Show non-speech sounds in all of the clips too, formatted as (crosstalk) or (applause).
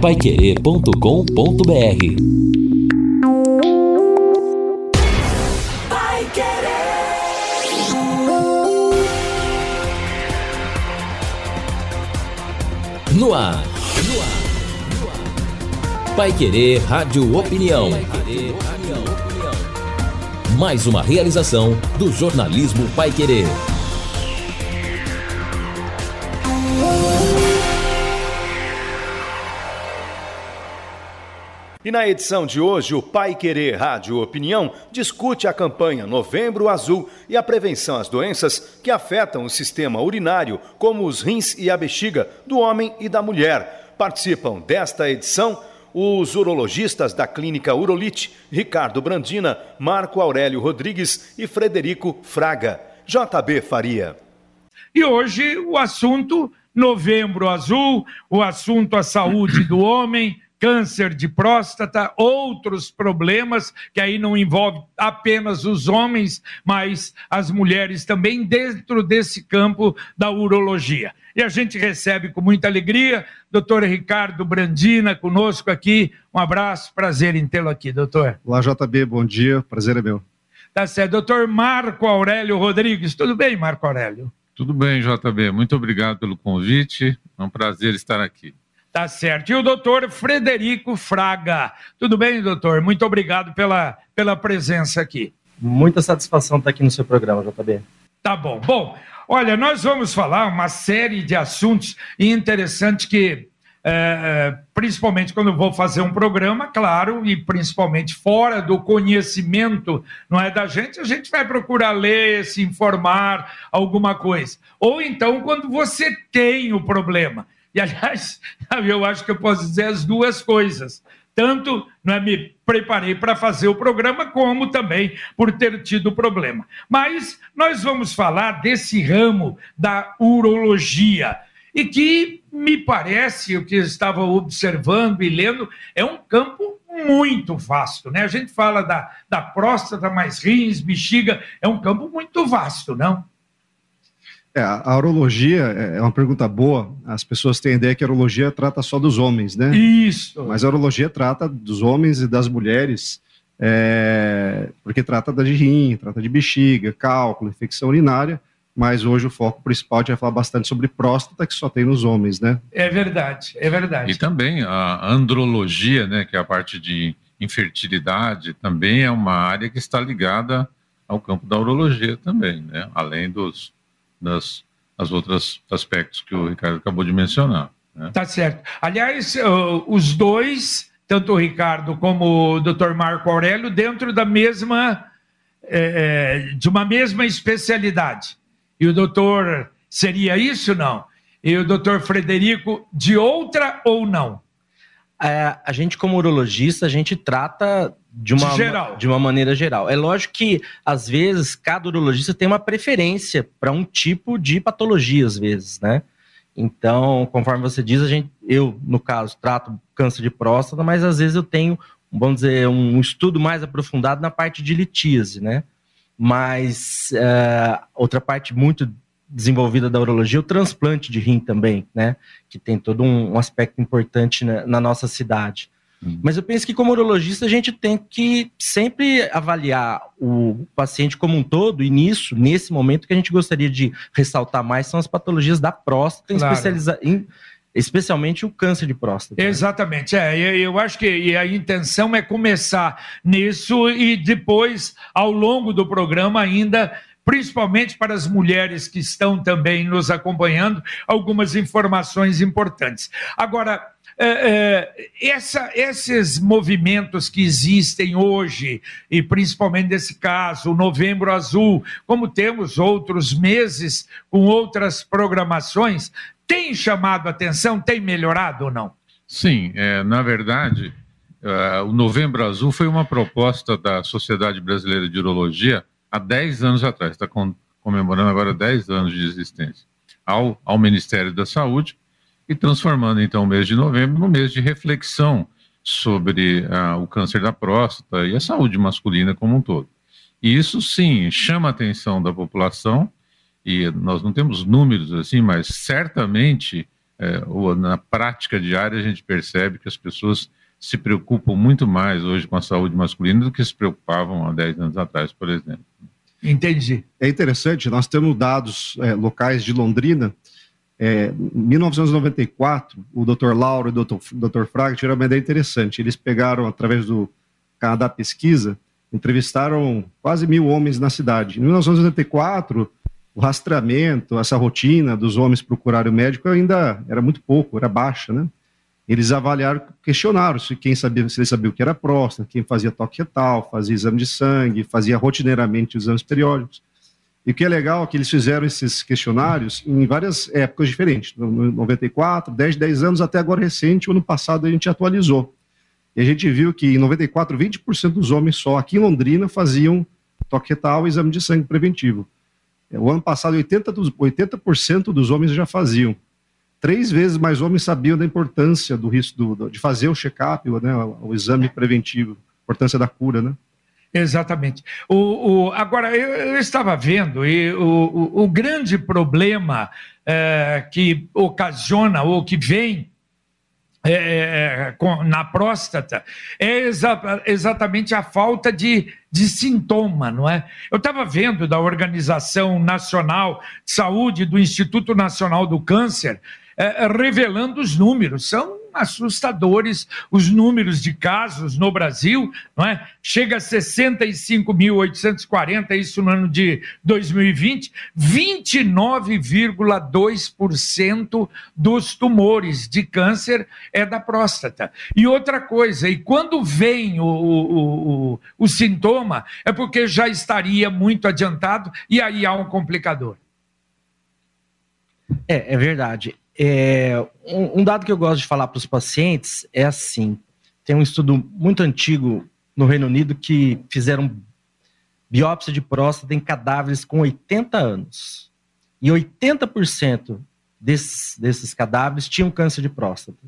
paiquerê.com.br No ar. No. Pai Querer Rádio Opinião. Mais uma realização do jornalismo Pai Querer. E na edição de hoje, o Pai Querer Rádio Opinião discute a campanha Novembro Azul e a prevenção às doenças que afetam o sistema urinário, como os rins e a bexiga, do homem e da mulher. Participam desta edição os urologistas da Clínica Urolite, Ricardo Brandina, Marco Aurélio Rodrigues e Frederico Fraga. JB Faria. E hoje o assunto Novembro Azul, o assunto a saúde do homem, câncer de próstata, outros problemas que aí não envolve apenas os homens, mas as mulheres também dentro desse campo da urologia. E a gente recebe com muita alegria doutor Ricardo Brandina conosco aqui. Um abraço, prazer em tê-lo aqui, doutor. Olá, JB, bom dia, prazer é meu. Tá certo. Doutor Marco Aurélio Rodrigues, tudo bem, Marco Aurélio? Tudo bem, JB. Muito obrigado pelo convite. É um prazer estar aqui. Tá certo. E o doutor Frederico Fraga. Tudo bem, doutor? Muito obrigado pela, pela presença aqui. Muita satisfação estar aqui no seu programa, JB. Tá bom. Bom, olha, nós vamos falar uma série de assuntos interessantes que, é, principalmente quando vou fazer um programa, claro, e principalmente fora do conhecimento, não é da gente, a gente vai procurar ler, se informar, alguma coisa. Ou então, quando você tem o problema e, aliás, (laughs) eu acho que eu posso dizer as duas coisas. Tanto não é, me preparei para fazer o programa, como também por ter tido problema. Mas nós vamos falar desse ramo da urologia. E que me parece, o que eu estava observando e lendo, é um campo muito vasto, né? A gente fala da, da próstata, mais rins, bexiga, é um campo muito vasto, não? É, a urologia é, é uma pergunta boa. As pessoas têm a ideia que a urologia trata só dos homens, né? Isso. Mas a urologia trata dos homens e das mulheres, é, porque trata de rim, trata de bexiga, cálculo, infecção urinária. Mas hoje o foco principal vai falar bastante sobre próstata, que só tem nos homens, né? É verdade, é verdade. E também a andrologia, né, que é a parte de infertilidade, também é uma área que está ligada ao campo da urologia também, né? Além dos das as outros aspectos que o Ricardo acabou de mencionar. Né? Tá certo. Aliás, uh, os dois, tanto o Ricardo como o Dr. Marco Aurélio, dentro da mesma, é, de uma mesma especialidade. E o doutor seria isso não? E o doutor Frederico de outra ou não? É, a gente, como urologista, a gente trata de uma, geral. de uma maneira geral. É lógico que, às vezes, cada urologista tem uma preferência para um tipo de patologia, às vezes, né? Então, conforme você diz, a gente, eu, no caso, trato câncer de próstata, mas às vezes eu tenho, vamos dizer, um estudo mais aprofundado na parte de litíase, né? Mas uh, outra parte muito desenvolvida da urologia, o transplante de rim também, né? Que tem todo um, um aspecto importante na, na nossa cidade. Hum. Mas eu penso que, como urologista, a gente tem que sempre avaliar o paciente como um todo, e nisso, nesse momento, que a gente gostaria de ressaltar mais são as patologias da próstata, claro. especializa em, especialmente o câncer de próstata. Né? Exatamente, é, eu acho que a intenção é começar nisso e depois, ao longo do programa, ainda principalmente para as mulheres que estão também nos acompanhando, algumas informações importantes. Agora, essa, esses movimentos que existem hoje, e principalmente nesse caso, o Novembro Azul, como temos outros meses com outras programações, tem chamado atenção, tem melhorado ou não? Sim, é, na verdade, uh, o Novembro Azul foi uma proposta da Sociedade Brasileira de Urologia há 10 anos atrás, está comemorando agora 10 anos de existência, ao, ao Ministério da Saúde e transformando então o mês de novembro no mês de reflexão sobre uh, o câncer da próstata e a saúde masculina como um todo. E isso sim chama a atenção da população, e nós não temos números assim, mas certamente é, ou na prática diária, a gente percebe que as pessoas se preocupam muito mais hoje com a saúde masculina do que se preocupavam há 10 anos atrás, por exemplo. Entendi. É interessante, nós temos dados é, locais de Londrina. É, em 1994, o Dr. Lauro e o Dr. Dr. Fraga tiveram uma ideia interessante. Eles pegaram, através do Canadá Pesquisa, entrevistaram quase mil homens na cidade. Em 1984, o rastreamento, essa rotina dos homens procurarem o médico ainda era muito pouco, era baixa, né? Eles avaliaram, questionaram se quem sabia, se ele sabia o que era próstata, quem fazia toque retal, fazia exame de sangue, fazia rotineiramente exames periódicos. E o que é legal é que eles fizeram esses questionários em várias épocas diferentes, no 94, 10, 10 anos, até agora recente, o ano passado a gente atualizou. E a gente viu que em 94, 20% dos homens só aqui em Londrina faziam toque retal exame de sangue preventivo. O ano passado, 80%, dos, 80 dos homens já faziam três vezes mais homens sabiam da importância do risco do, de fazer o check-up, né, o, exame preventivo, importância da cura, né? Exatamente. O, o agora, eu, eu, estava vendo, e o, o grande problema é, que ocasiona ou que vem é, é, com, na próstata é exa exatamente a falta de, de sintoma, não é? Eu estava vendo da Organização Nacional de Saúde, do Instituto Nacional do Câncer, é, revelando os números. São assustadores os números de casos no Brasil, não é? Chega a 65.840, isso no ano de 2020, 29,2% dos tumores de câncer é da próstata. E outra coisa, e quando vem o, o, o, o sintoma, é porque já estaria muito adiantado e aí há um complicador. É, é verdade. É, um, um, dado que eu gosto de falar para os pacientes é assim: tem um estudo muito antigo no Reino Unido que fizeram biópsia de próstata em cadáveres com 80 anos. E 80% desses, desses cadáveres tinham câncer de próstata.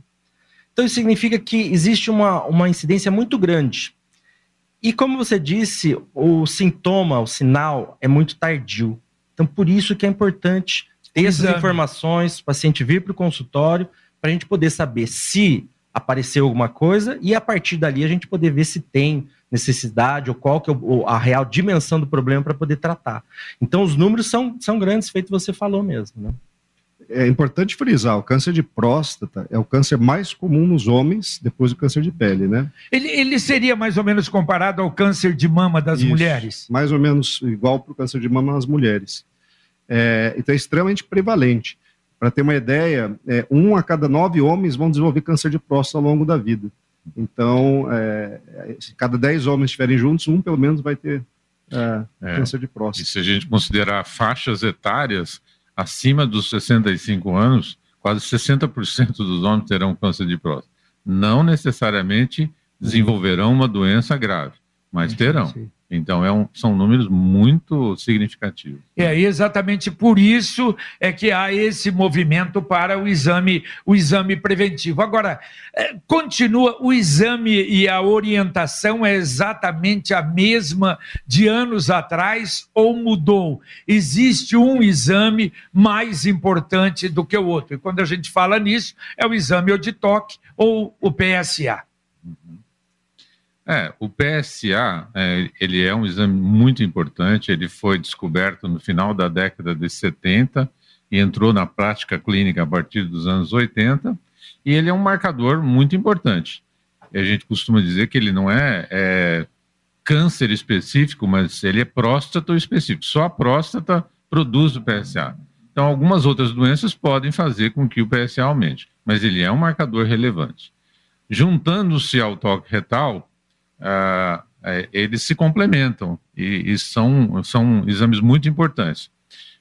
Então, isso significa que existe uma, uma incidência muito grande. E, como você disse, o sintoma, o sinal é muito tardio. Então, por isso que é importante ter essas informações, o paciente vir para o consultório, para a gente poder saber se apareceu alguma coisa e a partir dali a gente poder ver se tem necessidade ou qual que é a real dimensão do problema para poder tratar. Então os números são, são grandes, feito você falou mesmo, né? É importante frisar, o câncer de próstata é o câncer mais comum nos homens depois do câncer de pele, né? Ele, ele seria mais ou menos comparado ao câncer de mama das Isso, mulheres? Mais ou menos igual para o câncer de mama nas mulheres. É, então é extremamente prevalente. Para ter uma ideia, é, um a cada nove homens vão desenvolver câncer de próstata ao longo da vida. Então, é, se cada dez homens estiverem juntos, um pelo menos vai ter é, é, câncer de próstata. E se a gente considerar faixas etárias acima dos 65 anos, quase 60% dos homens terão câncer de próstata. Não necessariamente desenvolverão uma doença grave, mas terão. Sim. Então, é um, são números muito significativos. É exatamente por isso é que há esse movimento para o exame, o exame preventivo. Agora, é, continua o exame e a orientação é exatamente a mesma de anos atrás ou mudou? Existe um exame mais importante do que o outro. E quando a gente fala nisso, é o exame Oditoc ou o PSA. É, o PSA, é, ele é um exame muito importante, ele foi descoberto no final da década de 70 e entrou na prática clínica a partir dos anos 80, e ele é um marcador muito importante. A gente costuma dizer que ele não é, é câncer específico, mas ele é próstata específico. Só a próstata produz o PSA. Então, algumas outras doenças podem fazer com que o PSA aumente, mas ele é um marcador relevante. Juntando-se ao toque retal, uh, eles se complementam e, e, são, são exames muito importantes.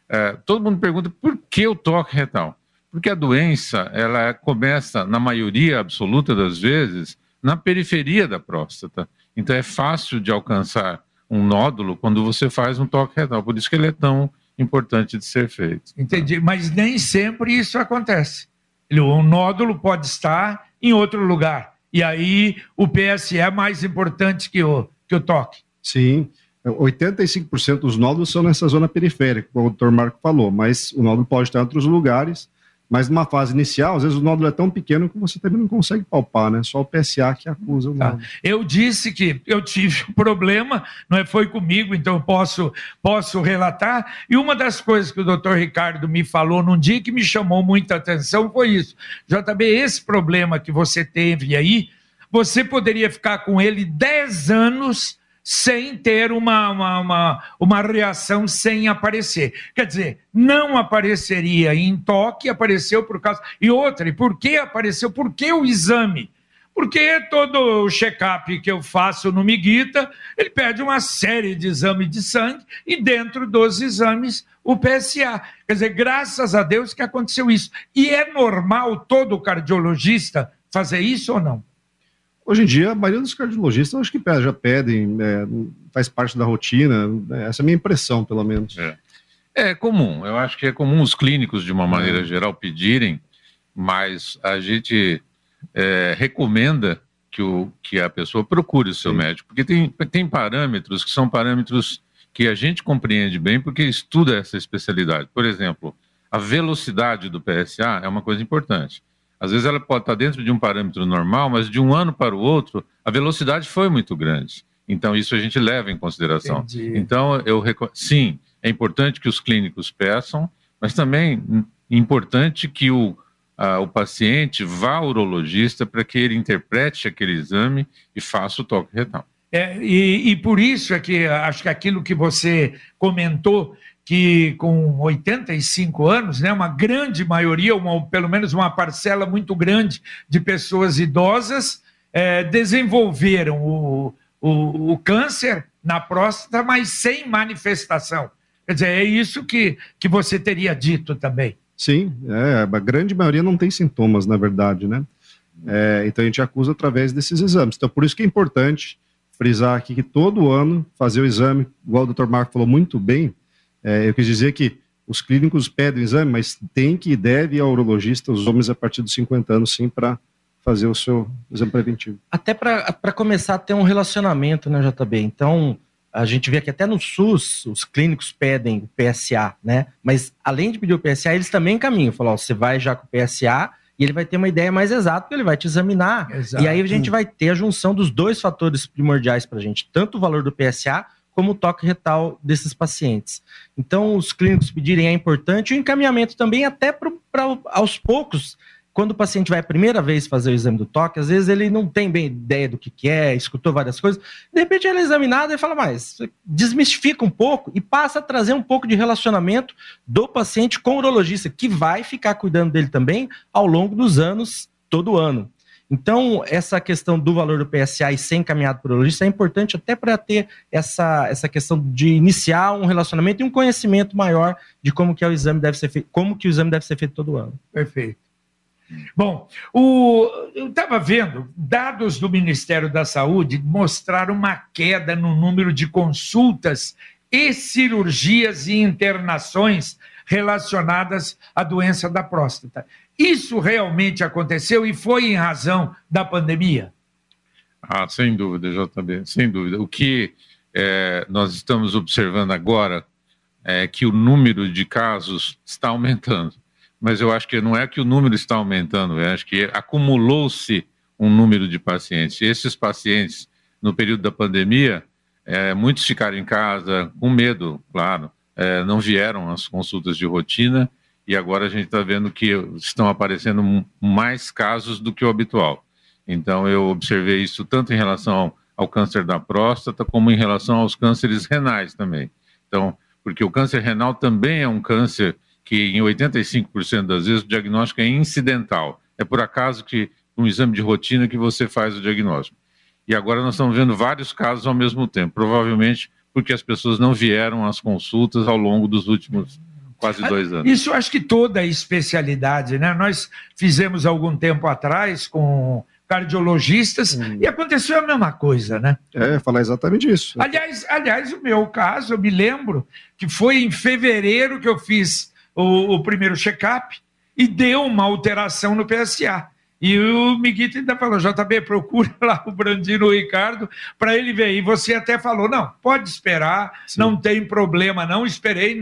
Uh, todo mundo pergunta por que o toque retal? Porque a doença ela começa, na maioria absoluta das vezes, na periferia da próstata. Então é fácil de alcançar um nódulo quando você faz um toque retal. Por isso que ele é tão importante de ser feito. Entendi, mas nem sempre isso acontece. O nódulo pode estar em outro lugar. E aí o PSE é mais importante que o, que o toque. Sim. 85% dos nódulos são nessa zona periférica, como o doutor Marco falou, mas o nódulo pode estar em outros lugares. Mas numa fase inicial, às vezes o nódulo é tão pequeno que você também não consegue palpar, né? Só o PSA que acusa o tá. nódulo. Eu disse que eu tive um problema, não é, foi comigo, então eu posso, posso relatar. E uma das coisas que o doutor Ricardo me falou num dia que me chamou muita atenção foi isso. JB, esse problema que você teve aí, você poderia ficar com ele 10 anos sem ter uma, uma, uma, uma, reação sem aparecer. Quer dizer, não apareceria em toque, apareceu por causa. E outra, e por que apareceu? Por que o exame? Porque todo o check-up que eu faço no Miguita, ele pede uma série de exames de sangue e dentro dos exames o PSA. Quer dizer, graças a Deus que aconteceu isso. E é normal todo cardiologista fazer isso ou não? Hoje em dia, a maioria dos cardiologistas acho que já pedem, é, faz parte da rotina, né? essa é a minha impressão, pelo menos. É. é comum, eu acho que é comum os clínicos, de uma maneira é. geral, pedirem, mas a gente é, recomenda que, o, que a pessoa procure o seu Sim. médico, porque tem, tem parâmetros que são parâmetros que a gente compreende bem porque estuda essa especialidade. Por exemplo, a velocidade do PSA é uma coisa importante. Às vezes ela pode estar dentro de um parâmetro normal, mas de um ano para o outro, a velocidade foi muito grande. Então, isso a gente leva em consideração. Entendi. Então, eu sim, é importante que os clínicos peçam, mas também é importante que o, a, o paciente vá ao urologista para que ele interprete aquele exame e faça o toque retal. É, e, e, por isso é que acho que aquilo que você comentou que com 85 anos, né, uma grande maioria, uma, pelo menos uma parcela muito grande de pessoas idosas é, desenvolveram o, o, o, câncer na próstata, mas sem manifestação. Quer dizer, é isso que, que você teria dito também. Sim, é, a grande maioria não tem sintomas, na verdade, né? É, então a gente acusa através desses exames. Então, por isso que é importante frisar aqui que todo ano fazer o exame, igual o Dr. Marco falou muito bem, é, eu quis dizer que os clínicos pedem exame, mas tem que e deve ir ao urologista, os homens a partir dos 50 anos, sim, para fazer o seu exame preventivo. Até para começar a ter um relacionamento, né, JB? Então, a gente vê que até no SUS os clínicos pedem o PSA, né? Mas além de pedir o PSA, eles também caminham. Falam, ó, você vai já com o PSA e ele vai ter uma ideia mais exata, porque ele vai te examinar. Exato. E aí a gente vai ter a junção dos dois fatores primordiais para a gente, tanto o valor do PSA como o toque retal desses pacientes. Então, os clínicos pedirem é importante, o encaminhamento também, até para aos poucos, quando o paciente vai a primeira vez fazer o exame do toque, às vezes ele não tem bem ideia do que, que é, escutou várias coisas, de repente ele é examinado e fala, mais, desmistifica um pouco e passa a trazer um pouco de relacionamento do paciente com o urologista, que vai ficar cuidando dele também ao longo dos anos, todo ano. Então, essa questão do valor do PSA e ser encaminhado por urologista é importante até para ter essa, essa questão de iniciar um relacionamento e um conhecimento maior de como que é o exame deve ser feito, como que o exame deve ser feito todo ano. Perfeito. Bom, o, eu estava vendo, dados do Ministério da Saúde mostraram uma queda no número de consultas e cirurgias e internações relacionadas à doença da próstata. Isso realmente aconteceu e foi em razão da pandemia? Ah, sem dúvida, JB, sem dúvida. O que é, nós estamos observando agora é que o número de casos está aumentando. Mas eu acho que não é que o número está aumentando, eu acho que acumulou-se um número de pacientes. E esses pacientes, no período da pandemia, é, muitos ficaram em casa com medo, claro, é, não vieram às consultas de rotina e agora a gente está vendo que estão aparecendo mais casos do que o habitual. Então, eu observei isso tanto em relação ao câncer da próstata, como em relação aos cânceres renais também. Então, porque o câncer renal também é um câncer que, em 85% das vezes, o diagnóstico é incidental. É por acaso que um exame de rotina que você faz o diagnóstico. E agora nós estamos vendo vários casos ao mesmo tempo, provavelmente porque as pessoas não vieram às consultas ao longo dos últimos quase dois anos. Isso acho que toda a especialidade, né? Nós fizemos algum tempo atrás com cardiologistas hum. e aconteceu a mesma coisa, né? É, falar exatamente isso. Aliás, aliás, o meu caso, eu me lembro que foi em fevereiro que eu fiz o, o primeiro check-up e deu uma alteração no PSA. E o Miguito ainda falou: JB, procura (laughs) lá o Brandino Ricardo para ele ver. E você até falou: não, pode esperar, Sim. não tem problema, não. Esperei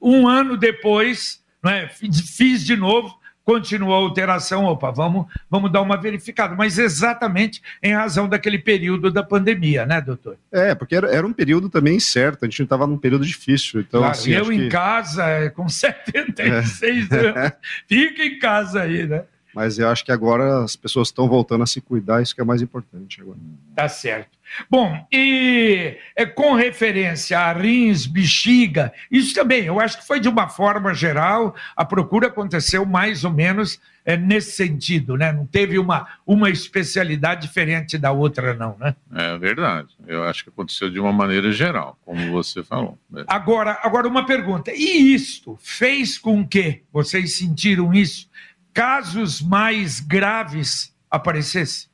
um ano depois, é? fiz de novo, continuou a alteração, opa, vamos, vamos dar uma verificada, mas exatamente em razão daquele período da pandemia, né, doutor? É, porque era, era um período também incerto, a gente estava num período difícil. Então, claro, assim, eu em que... casa, é, com (laughs) 76 é. anos, fica em casa aí, né? Mas eu acho que agora as pessoas estão voltando a se cuidar, isso que é mais importante agora. Tá certo. Bom, e é, com referência a rins, bexiga, isso também, eu acho que foi de uma forma geral, a procura aconteceu mais ou menos é, nesse sentido, né? Não teve uma, uma especialidade diferente da outra, não, né? É verdade. Eu acho que aconteceu de uma maneira geral, como você falou. É. Agora, agora uma pergunta. E isto fez com que vocês sentiram isso? Casos mais graves aparecessem?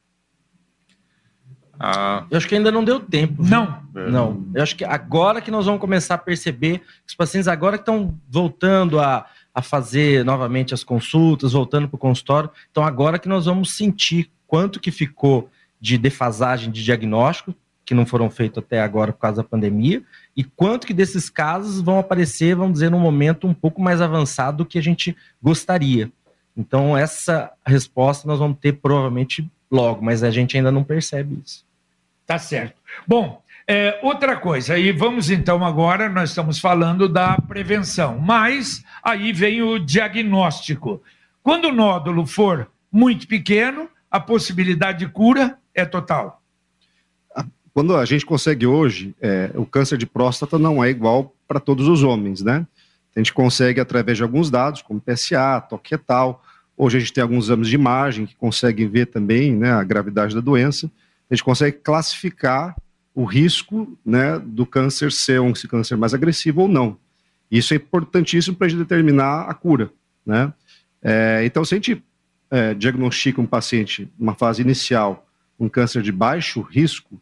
Ah. Eu acho que ainda não deu tempo. Não. Viu? Não. Eu acho que agora que nós vamos começar a perceber que os pacientes agora que estão voltando a, a fazer novamente as consultas, voltando para o consultório, então agora que nós vamos sentir quanto que ficou de defasagem de diagnóstico, que não foram feitos até agora por causa da pandemia, e quanto que desses casos vão aparecer, vamos dizer, num momento um pouco mais avançado do que a gente gostaria. Então, essa resposta nós vamos ter provavelmente logo, mas a gente ainda não percebe isso. Tá certo. Bom, é, outra coisa, e vamos então agora, nós estamos falando da prevenção, mas aí vem o diagnóstico. Quando o nódulo for muito pequeno, a possibilidade de cura é total. Quando a gente consegue hoje, é, o câncer de próstata não é igual para todos os homens, né? A gente consegue, através de alguns dados, como PSA, toque retal, hoje a gente tem alguns exames de imagem que conseguem ver também né, a gravidade da doença, a gente consegue classificar o risco né, do câncer ser um câncer mais agressivo ou não. Isso é importantíssimo para a gente determinar a cura. Né? É, então, se a gente é, diagnostica um paciente numa fase inicial um câncer de baixo risco,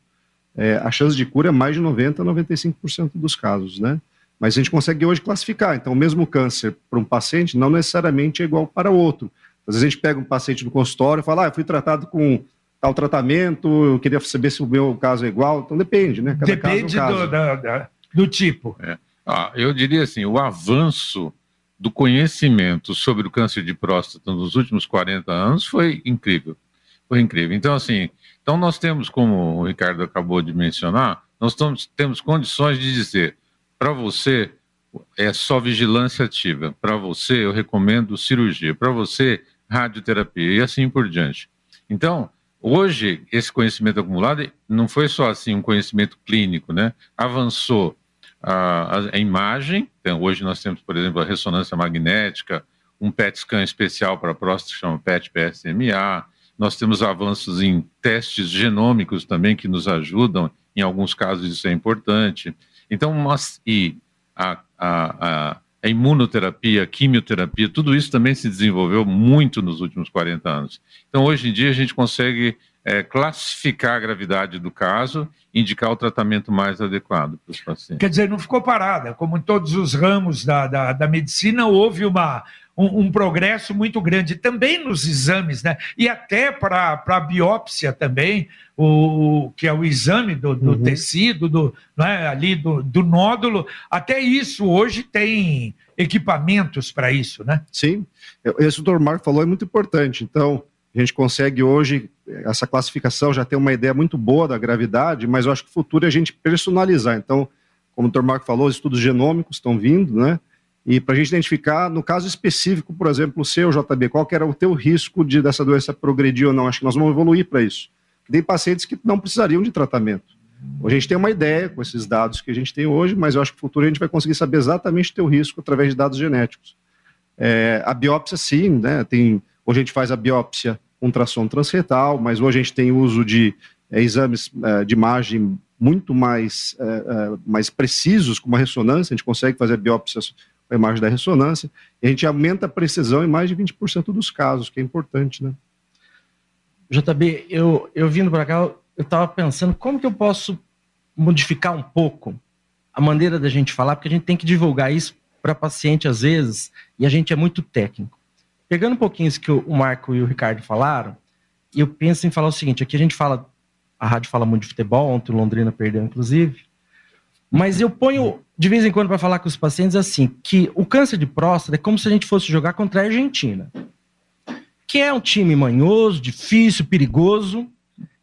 é, a chance de cura é mais de 90% a 95% dos casos. Né? Mas a gente consegue hoje classificar. Então, o mesmo câncer para um paciente não necessariamente é igual para outro. Às vezes a gente pega um paciente no consultório e fala, ah, eu fui tratado com tal tratamento, eu queria saber se o meu caso é igual. Então depende, né? Cada depende caso é um caso. Do, do, tipo. É. Ah, eu diria assim, o avanço do conhecimento sobre o câncer de próstata nos últimos 40 anos foi incrível. Foi incrível. Então, assim, então nós temos, como o Ricardo acabou de mencionar, nós temos, temos condições de dizer, para você é só vigilância ativa, para você eu recomendo cirurgia, para você radioterapia e assim por diante. Então, hoje, esse conhecimento acumulado não foi só assim um conhecimento clínico, né? Avançou a, a, imagem, então, hoje nós temos, por exemplo, a ressonância magnética, um PET scan especial para próstata que chama PET-PSMA, nós temos avanços em testes genômicos também que nos ajudam, em alguns casos isso é importante. Então, mas, e a, a, a a imunoterapia, a quimioterapia, tudo isso também se desenvolveu muito nos últimos 40 anos. Então, hoje em dia, a gente consegue é, classificar a gravidade do caso indicar o tratamento mais adequado para os pacientes. Quer dizer, não ficou parada. Como em todos os ramos da, da, da medicina, houve uma, um, um, progresso muito grande também nos exames, né? E até para a biópsia também, o, que é o exame do, do uhum. tecido, do, né, ali do, do nódulo, até isso hoje tem equipamentos para isso, né? Sim, esse o Dr. Marco falou é muito importante. Então, a gente consegue hoje, essa classificação já tem uma ideia muito boa da gravidade, mas eu acho que o futuro é a gente personalizar. Então, como o Dr. Marco falou, os estudos genômicos estão vindo, né? E para a gente identificar, no caso específico, por exemplo, o seu JB, qual que era o teu risco de dessa doença progredir ou não? Acho que nós vamos evoluir para isso. Tem pacientes que não precisariam de tratamento. A gente tem uma ideia com esses dados que a gente tem hoje, mas eu acho que no futuro a gente vai conseguir saber exatamente o teu risco através de dados genéticos. É, a biópsia, sim, né? Tem, hoje a gente faz a biópsia ultrassom transretal, mas hoje a gente tem uso de é, exames é, de imagem muito mais, é, é, mais precisos, com uma ressonância, a gente consegue fazer biópsias com a imagem da ressonância, e a gente aumenta a precisão em mais de 20% dos casos, que é importante, né? JB, eu, eu vindo para cá, eu estava pensando como que eu posso modificar um pouco a maneira da gente falar, porque a gente tem que divulgar isso para paciente às vezes, e a gente é muito técnico. Pegando um pouquinho isso que o Marco e o Ricardo falaram, eu penso em falar o seguinte: aqui a gente fala, a rádio fala muito de futebol, ontem o Londrina perdeu, inclusive, mas eu ponho de vez em quando para falar com os pacientes assim, que o câncer de próstata é como se a gente fosse jogar contra a Argentina. que é um time manhoso, difícil, perigoso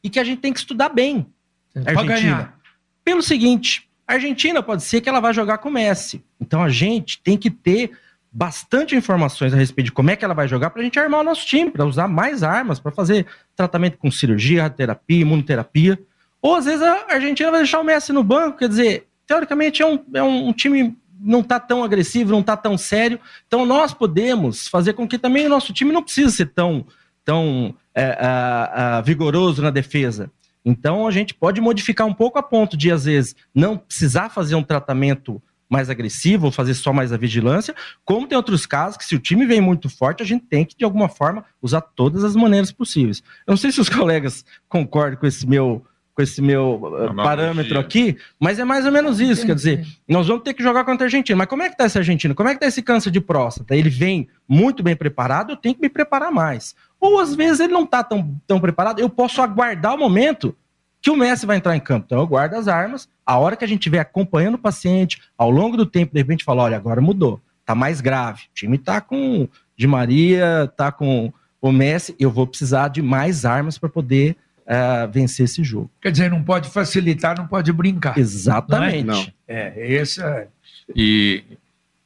e que a gente tem que estudar bem. Para ganhar. Pelo seguinte, a Argentina pode ser que ela vá jogar com o Messi. Então a gente tem que ter bastante informações a respeito de como é que ela vai jogar para a gente armar o nosso time, para usar mais armas, para fazer tratamento com cirurgia, terapia, imunoterapia. Ou às vezes a Argentina vai deixar o Messi no banco, quer dizer, teoricamente é um, é um time não está tão agressivo, não está tão sério. Então nós podemos fazer com que também o nosso time não precise ser tão, tão é, a, a, vigoroso na defesa. Então a gente pode modificar um pouco a ponto de, às vezes, não precisar fazer um tratamento mais agressivo fazer só mais a vigilância, como tem outros casos que se o time vem muito forte, a gente tem que, de alguma forma, usar todas as maneiras possíveis. Eu não sei se os (laughs) colegas concordam com esse meu com esse meu uh, parâmetro aqui, mas é mais ou menos isso, quer dizer, nós vamos ter que jogar contra a Argentina, mas como é que tá esse argentino? Como é que tá esse câncer de próstata? Ele vem muito bem preparado, eu tenho que me preparar mais. Ou às vezes ele não tá tão, tão preparado, eu posso aguardar o momento que o Messi vai entrar em campo. Então eu guardo as armas, a hora que a gente estiver acompanhando o paciente, ao longo do tempo, de repente fala, olha, agora mudou, tá mais grave. O time tá com Di Maria, tá com o Messi, eu vou precisar de mais armas para poder uh, vencer esse jogo. Quer dizer, não pode facilitar, não pode brincar. Exatamente. Não é, não. é esse é... E,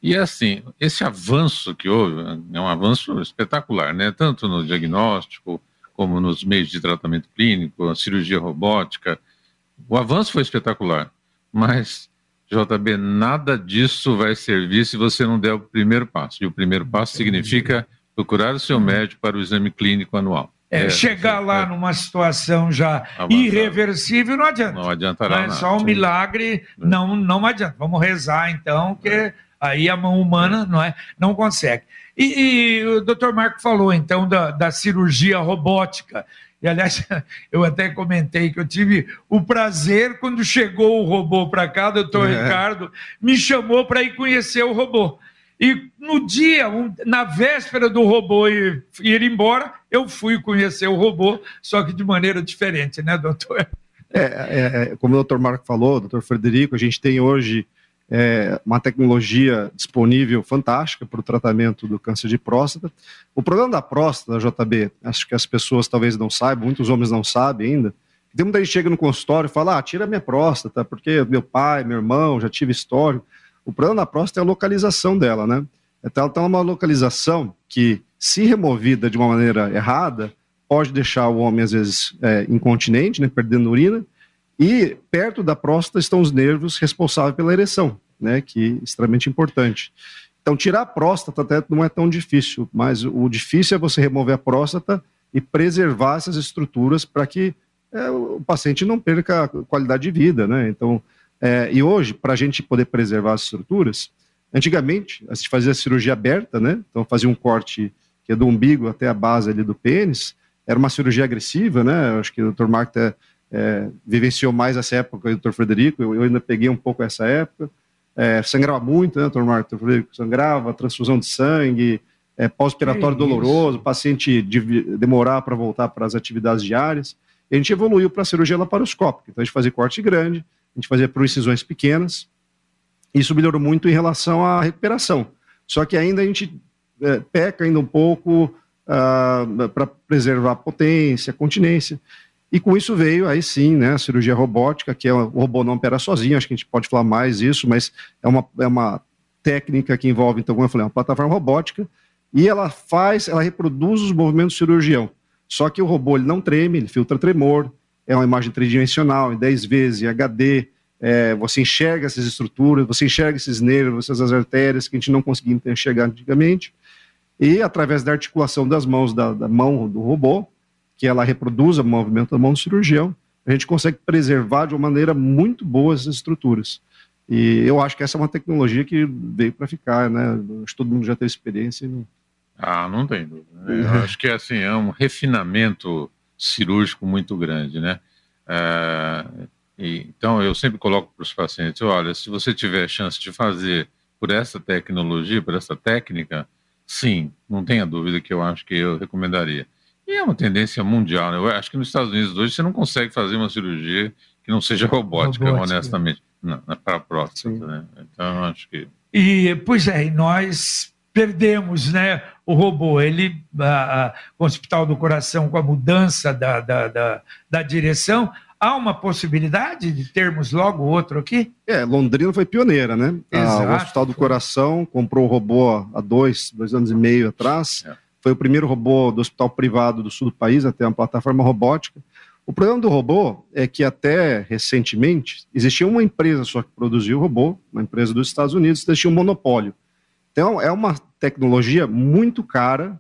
e assim, esse avanço que houve é um avanço espetacular, né? Tanto no diagnóstico, como nos meios de tratamento clínico, a cirurgia robótica. O avanço foi espetacular, mas, JB, nada disso vai servir se você não der o primeiro passo. E o primeiro passo significa procurar o seu médico para o exame clínico anual. É, é, chegar lá é, numa situação já avançado. irreversível não adianta. Não adiantará. Não é só um sim. milagre, não, não adianta. Vamos rezar então, que é. aí a mão humana não, é, não consegue. E, e o doutor Marco falou, então, da, da cirurgia robótica. E, aliás, (laughs) eu até comentei que eu tive o prazer, quando chegou o robô para cá, doutor é. Ricardo, me chamou para ir conhecer o robô. E no dia, na véspera do robô ir, ir embora, eu fui conhecer o robô, só que de maneira diferente, né, doutor? É, é, é como o doutor Marco falou, doutor Frederico, a gente tem hoje é, uma tecnologia disponível fantástica para o tratamento do câncer de próstata. O problema da próstata, JB, acho que as pessoas talvez não saibam, muitos homens não sabem ainda, tem muita gente chega no consultório e fala, ah, tira minha próstata, porque meu pai, meu irmão, já tive história. O problema da próstata é a localização dela, né? Então ela tem uma localização que, se removida de uma maneira errada, pode deixar o homem, às vezes, é, incontinente, né, perdendo urina, e perto da próstata estão os nervos responsáveis pela ereção, né, que é extremamente importante. Então, tirar a próstata até não é tão difícil, mas o difícil é você remover a próstata e preservar essas estruturas para que é, o paciente não perca qualidade de vida, né? Então, é, e hoje, para a gente poder preservar as estruturas, antigamente a gente fazia cirurgia aberta, né? Então, fazia um corte que é do umbigo até a base ali do pênis, era uma cirurgia agressiva, né? Acho que o Dr. Marco até é, vivenciou mais essa época, o Dr. Frederico, eu, eu, ainda peguei um pouco essa época. É, sangrava muito, né, Dr. Marco? Dr. Frederico sangrava, transfusão de sangue, é, pós-operatório doloroso, o paciente de, demorar para voltar para as atividades diárias. E a gente evoluiu para a cirurgia laparoscópica. Então a gente fazia corte grande, a gente fazia por incisões pequenas. Isso melhorou muito em relação à recuperação. Só que ainda a gente é, peca ainda um pouco ah, para preservar a potência, a continência. E com isso veio aí sim, né, a cirurgia robótica, que é o robô não opera sozinho, acho que a gente pode falar mais isso, mas é uma, é uma técnica que envolve, então, como eu falei, uma plataforma robótica, e ela faz, ela reproduz os movimentos do cirurgião. Só que o robô ele não treme, ele filtra tremor, é uma imagem tridimensional, em 10 vezes, em HD, é, você enxerga essas estruturas, você enxerga esses nervos, essas artérias que a gente não conseguia enxergar antigamente, e através da articulação das mãos, da, da mão do robô, que ela reproduz o movimento da mão do cirurgião, a gente consegue preservar de uma maneira muito boa essas estruturas. E eu acho que essa é uma tecnologia que veio para ficar, né? Acho que todo mundo já teve experiência. Né? Ah, não tem dúvida. Né? (laughs) Eu acho que assim, é um refinamento cirúrgico muito grande, né? É, e, então, eu sempre coloco para os pacientes, olha, se você tiver chance de fazer por essa tecnologia, por essa técnica, sim, não tenha dúvida que eu acho que eu recomendaria. E é uma tendência mundial, né? Eu acho que nos Estados Unidos hoje você não consegue fazer uma cirurgia que não seja robótica, robótica. honestamente, para a próstata, né? Então, acho que... E, pois é, e nós perdemos né, o robô. Ele, a, a, o Hospital do Coração, com a mudança da, da, da, da direção, há uma possibilidade de termos logo outro aqui? É, Londrina foi pioneira, né? Exato. o Hospital do Coração comprou o robô há dois, dois anos e meio atrás. É. Foi o primeiro robô do hospital privado do sul do país a ter uma plataforma robótica. O problema do robô é que até recentemente existia uma empresa só que produzia o robô, uma empresa dos Estados Unidos, que tinha um monopólio. Então é uma tecnologia muito cara,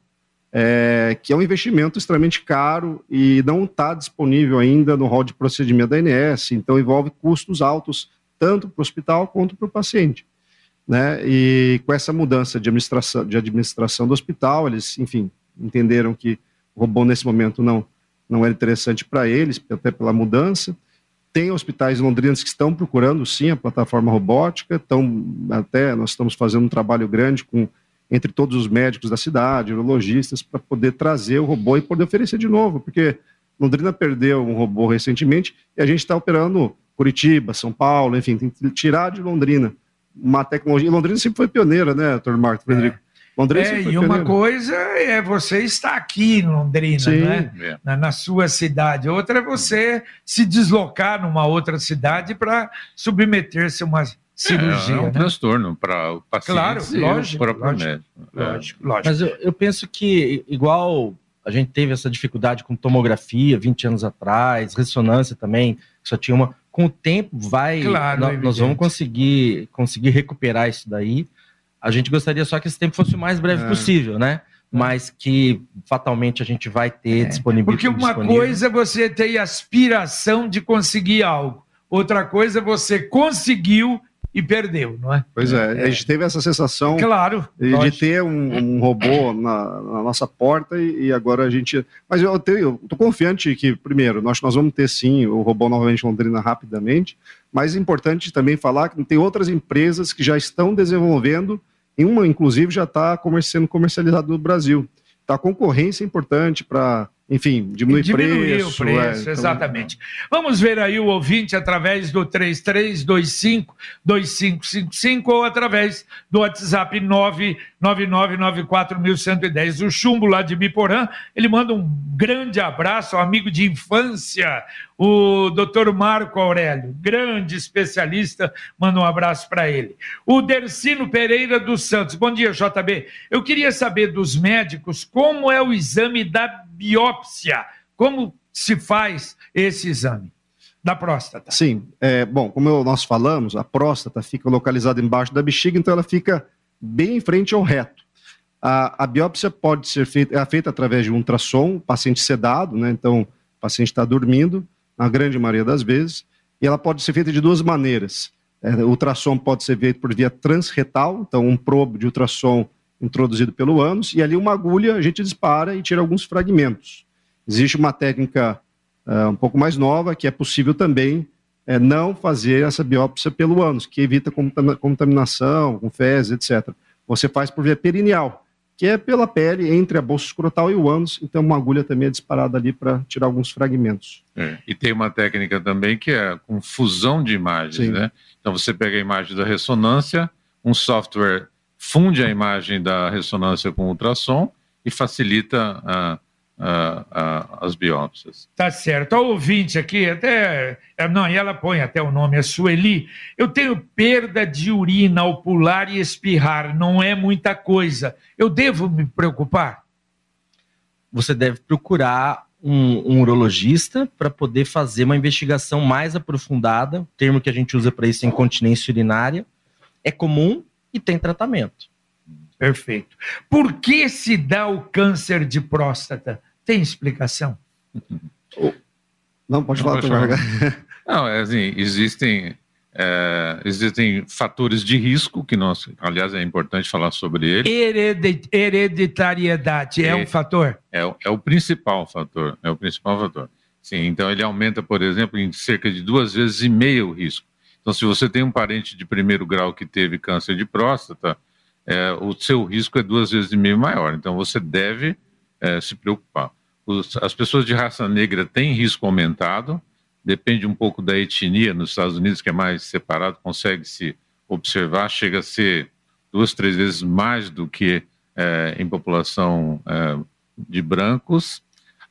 é, que é um investimento extremamente caro e não está disponível ainda no rol de procedimento da ANS, então envolve custos altos tanto para o hospital quanto para o paciente. Né? E com essa mudança de administração, de administração do hospital, eles, enfim, entenderam que o robô nesse momento não não era interessante para eles, até pela mudança. Tem hospitais londrinos que estão procurando, sim, a plataforma robótica, estão, até nós estamos fazendo um trabalho grande com entre todos os médicos da cidade, urologistas, para poder trazer o robô e poder oferecer de novo, porque Londrina perdeu um robô recentemente e a gente está operando Curitiba, São Paulo, enfim, tem que tirar de Londrina uma tecnologia. Londrina sempre foi pioneira, né, doutor Marco Frederico? É. Londrina é, e uma coisa é você estar aqui em Londrina, Sim, né? É. Na, na, sua cidade. Outra é você se deslocar numa outra cidade para submeter-se a uma cirurgia. É, é um né? transtorno para o paciente claro, e lógico, o próprio lógico, médico. Lógico, lógico. Mas eu, eu penso que, igual a gente teve essa dificuldade com tomografia 20 anos atrás, ressonância também, só tinha uma. Com o tempo, vai. Claro, nós, nós vamos conseguir, conseguir recuperar isso daí. A gente gostaria só que esse tempo fosse o mais breve é. possível, né? Mas que fatalmente a gente vai ter é. disponível. Porque uma disponível. coisa é você ter aspiração de conseguir algo, outra coisa é você conseguiu e perdeu, não é? Pois é, é. a gente teve essa sensação claro, de, de ter um, um robô na, na, nossa porta e, e, agora a gente. Mas eu estou confiante que, primeiro, nós, nós vamos ter sim o robô novamente em Londrina rapidamente, mas é importante também falar que tem outras empresas que já estão desenvolvendo e uma, inclusive, já está sendo comercializada no Brasil. Então, a concorrência é importante para enfim, diminuir, diminuir preço, o preço. É, então... exatamente. Vamos ver aí o ouvinte através do 3325-2555 ou através do WhatsApp 999941110. O Chumbo lá de Biporã, ele manda um grande abraço ao amigo de infância, o doutor Marco Aurélio, grande especialista, manda um abraço para ele. O Dercino Pereira dos Santos, bom dia, JB. Eu queria saber dos médicos como é o exame da biópsia. Como se faz esse exame? Da próstata. Sim, é, bom, como nós falamos, a próstata fica localizada embaixo da bexiga, então ela fica bem em frente ao reto. A, a biópsia pode ser feita, é feita através de um ultrassom, paciente sedado, né? Então, o paciente está dormindo, na grande maioria das vezes, e ela pode ser feita de duas maneiras. É, o ultrassom pode ser feito por via transretal, então um probe de ultrassom introduzido pelo ânus, e ali uma agulha a gente dispara e tira alguns fragmentos. Existe uma técnica uh, um pouco mais nova que é possível também é, não fazer essa biópsia pelo ânus, que evita contaminação com fezes, etc. Você faz por via perineal, que é pela pele entre a bolsa escrotal e o ânus, então uma agulha também é disparada ali para tirar alguns fragmentos. É, e tem uma técnica também que é com fusão de imagens, Sim. né? Então você pega a imagem da ressonância, um software funde a imagem da ressonância com ultrassom e facilita a, a, a, as biópsias. Tá certo. O ouvinte aqui, até. É, não, e ela põe até o nome, é Sueli. Eu tenho perda de urina ao pular e espirrar, não é muita coisa. Eu devo me preocupar? Você deve procurar um, um urologista para poder fazer uma investigação mais aprofundada. O termo que a gente usa para isso é incontinência urinária. É comum, e tem tratamento. Perfeito. Por que se dá o câncer de próstata? Tem explicação? Não, pode falar, pode falar. Não, é assim, existem, é, existem fatores de risco que nós, aliás, é importante falar sobre ele. hereditariedade é, é um fator? É, é o principal fator, é o principal fator. Sim, então ele aumenta, por exemplo, em cerca de duas vezes e meia o risco. Então, se você tem um parente de primeiro grau que teve câncer de próstata, é, o seu risco é duas vezes e meio maior. Então, você deve é, se preocupar. Os, as pessoas de raça negra têm risco aumentado, depende um pouco da etnia. Nos Estados Unidos, que é mais separado, consegue se observar, chega a ser duas, três vezes mais do que é, em população é, de brancos.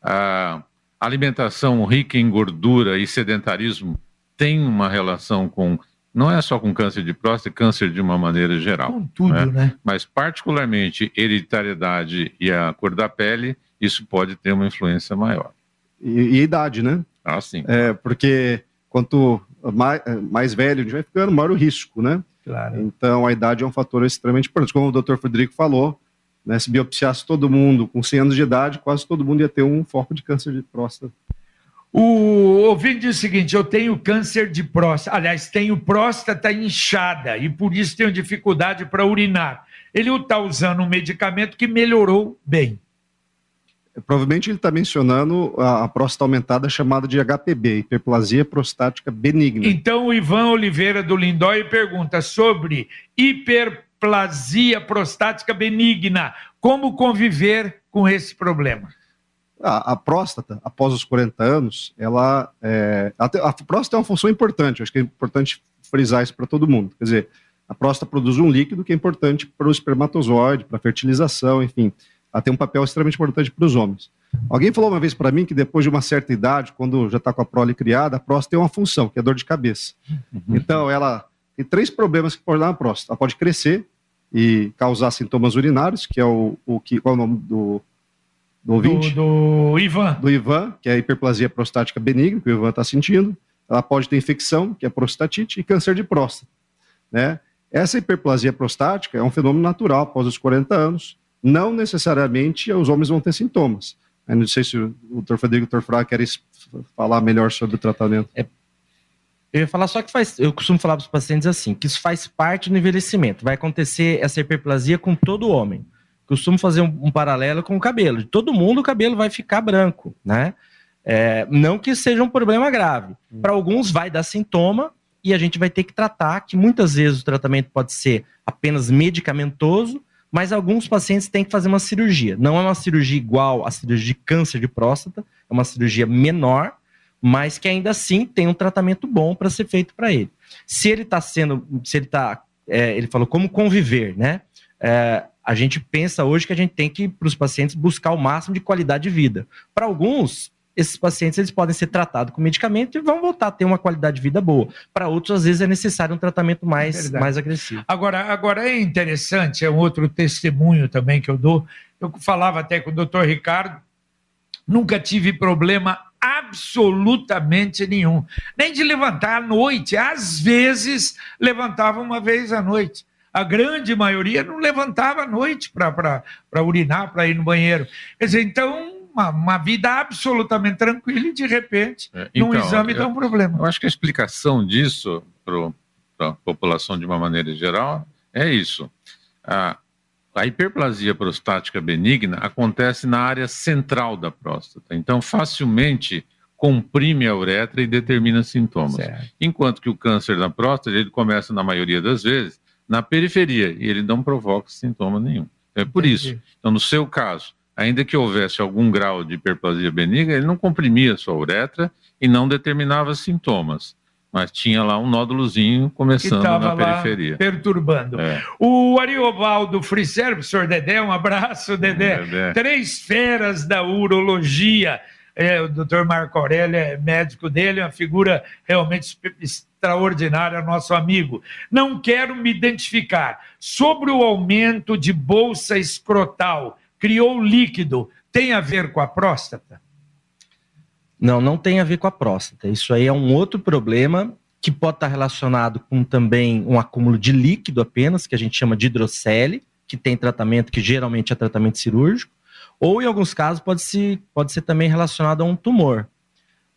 A alimentação rica em gordura e sedentarismo tem uma relação com não é só com câncer de próstata, é câncer de uma maneira geral. Com tudo, né? né? Mas, particularmente, hereditariedade e a cor da pele, isso pode ter uma influência maior. E, e idade, né? Ah, sim. É, porque quanto mais, mais velho a gente vai ficando, maior o risco, né? Claro. Então, a idade é um fator extremamente importante. Como o doutor Frederico falou, né, se biopsiasse todo mundo com 100 anos de idade, quase todo mundo ia ter um foco de câncer de próstata. O ouvinte diz o seguinte: eu tenho câncer de próstata, aliás, tenho próstata inchada e por isso tenho dificuldade para urinar. Ele está usando um medicamento que melhorou bem. Provavelmente ele está mencionando a, a, próstata aumentada chamada de HPB, hiperplasia prostática benigna. Então o Ivan Oliveira do Lindói pergunta sobre hiperplasia prostática benigna. Como conviver com esse problema? A, a, próstata, após os 40 anos, ela. É, a, a, próstata é uma função importante, acho que é importante frisar isso para todo mundo. Quer dizer, a próstata produz um líquido que é importante para o espermatozoide, para a fertilização, enfim. Ela tem um papel extremamente importante para os homens. Alguém falou uma vez para mim que depois de uma certa idade, quando já está com a prole criada, a próstata tem uma função, que é dor de cabeça. Uhum. Então, ela tem três problemas que pode dar na próstata. Ela pode crescer e causar sintomas urinários, que é o, o que, qual é o nome do do ouvinte. Do, do, Ivan. Do Ivan, que é a hiperplasia prostática benigna, que o Ivan está sentindo. Ela pode ter infecção, que é prostatite, e câncer de próstata. Né? Essa hiperplasia prostática é um fenômeno natural após os 40 anos. Não necessariamente os homens vão ter sintomas. Eu não sei se o Dr. Frederico Dr. Fraga quer falar melhor sobre o tratamento. É, eu ia falar só que faz. Eu costumo falar para os pacientes assim: que isso faz parte do envelhecimento. Vai acontecer essa hiperplasia com todo homem costumo fazer um, um, paralelo com o cabelo. De todo mundo o cabelo vai ficar branco, né? É, não que seja um problema grave. Hum. Para alguns vai dar sintoma e a gente vai ter que tratar, que muitas vezes o tratamento pode ser apenas medicamentoso, mas alguns pacientes têm que fazer uma cirurgia. Não é uma cirurgia igual à cirurgia de câncer de próstata, é uma cirurgia menor, mas que ainda assim tem um tratamento bom para ser feito para ele. Se ele está sendo, se ele está, é, ele falou como conviver, né? É, a gente pensa hoje que a gente tem que, para os pacientes, buscar o máximo de qualidade de vida. Para alguns, esses pacientes eles podem ser tratados com medicamento e vão voltar a ter uma qualidade de vida boa. Para outros, às vezes, é necessário um tratamento mais, é mais agressivo. Agora, agora, é interessante, é um outro testemunho também que eu dou. Eu falava até com o doutor Ricardo, nunca tive problema absolutamente nenhum. Nem de levantar à noite. Às vezes, levantava uma vez à noite a grande maioria não levantava à noite para urinar, para ir no banheiro. Quer dizer, então, uma, uma vida absolutamente tranquila e, de repente, é, então, num exame eu, dá um problema. Eu acho que a explicação disso para a população de uma maneira geral é isso. A, a hiperplasia prostática benigna acontece na área central da próstata. Então, facilmente comprime a uretra e determina sintomas. Certo. Enquanto que o câncer da próstata, ele começa, na maioria das vezes, na periferia e ele não provoca sintoma nenhum. É por Entendi. isso. Então, no seu caso, ainda que houvesse algum grau de hiperplasia benigna, ele não comprimia sua uretra e não determinava sintomas. Mas tinha lá um nódulozinho começando na periferia. perturbando. É. O Ariovaldo Friser, professor Dedé, um abraço, Dedé. Dedé. Três feras da urologia. É, o doutor Marco Aurélio é médico dele, é uma figura realmente extraordinária, nosso amigo. Não quero me identificar. Sobre o aumento de bolsa escrotal, criou líquido, tem a ver com a próstata? Não, não tem a ver com a próstata. Isso aí é um outro problema que pode estar relacionado com também um acúmulo de líquido apenas, que a gente chama de hidrocele, que tem tratamento, que geralmente é tratamento cirúrgico, ou em alguns casos pode, -se, pode ser também relacionado a um tumor.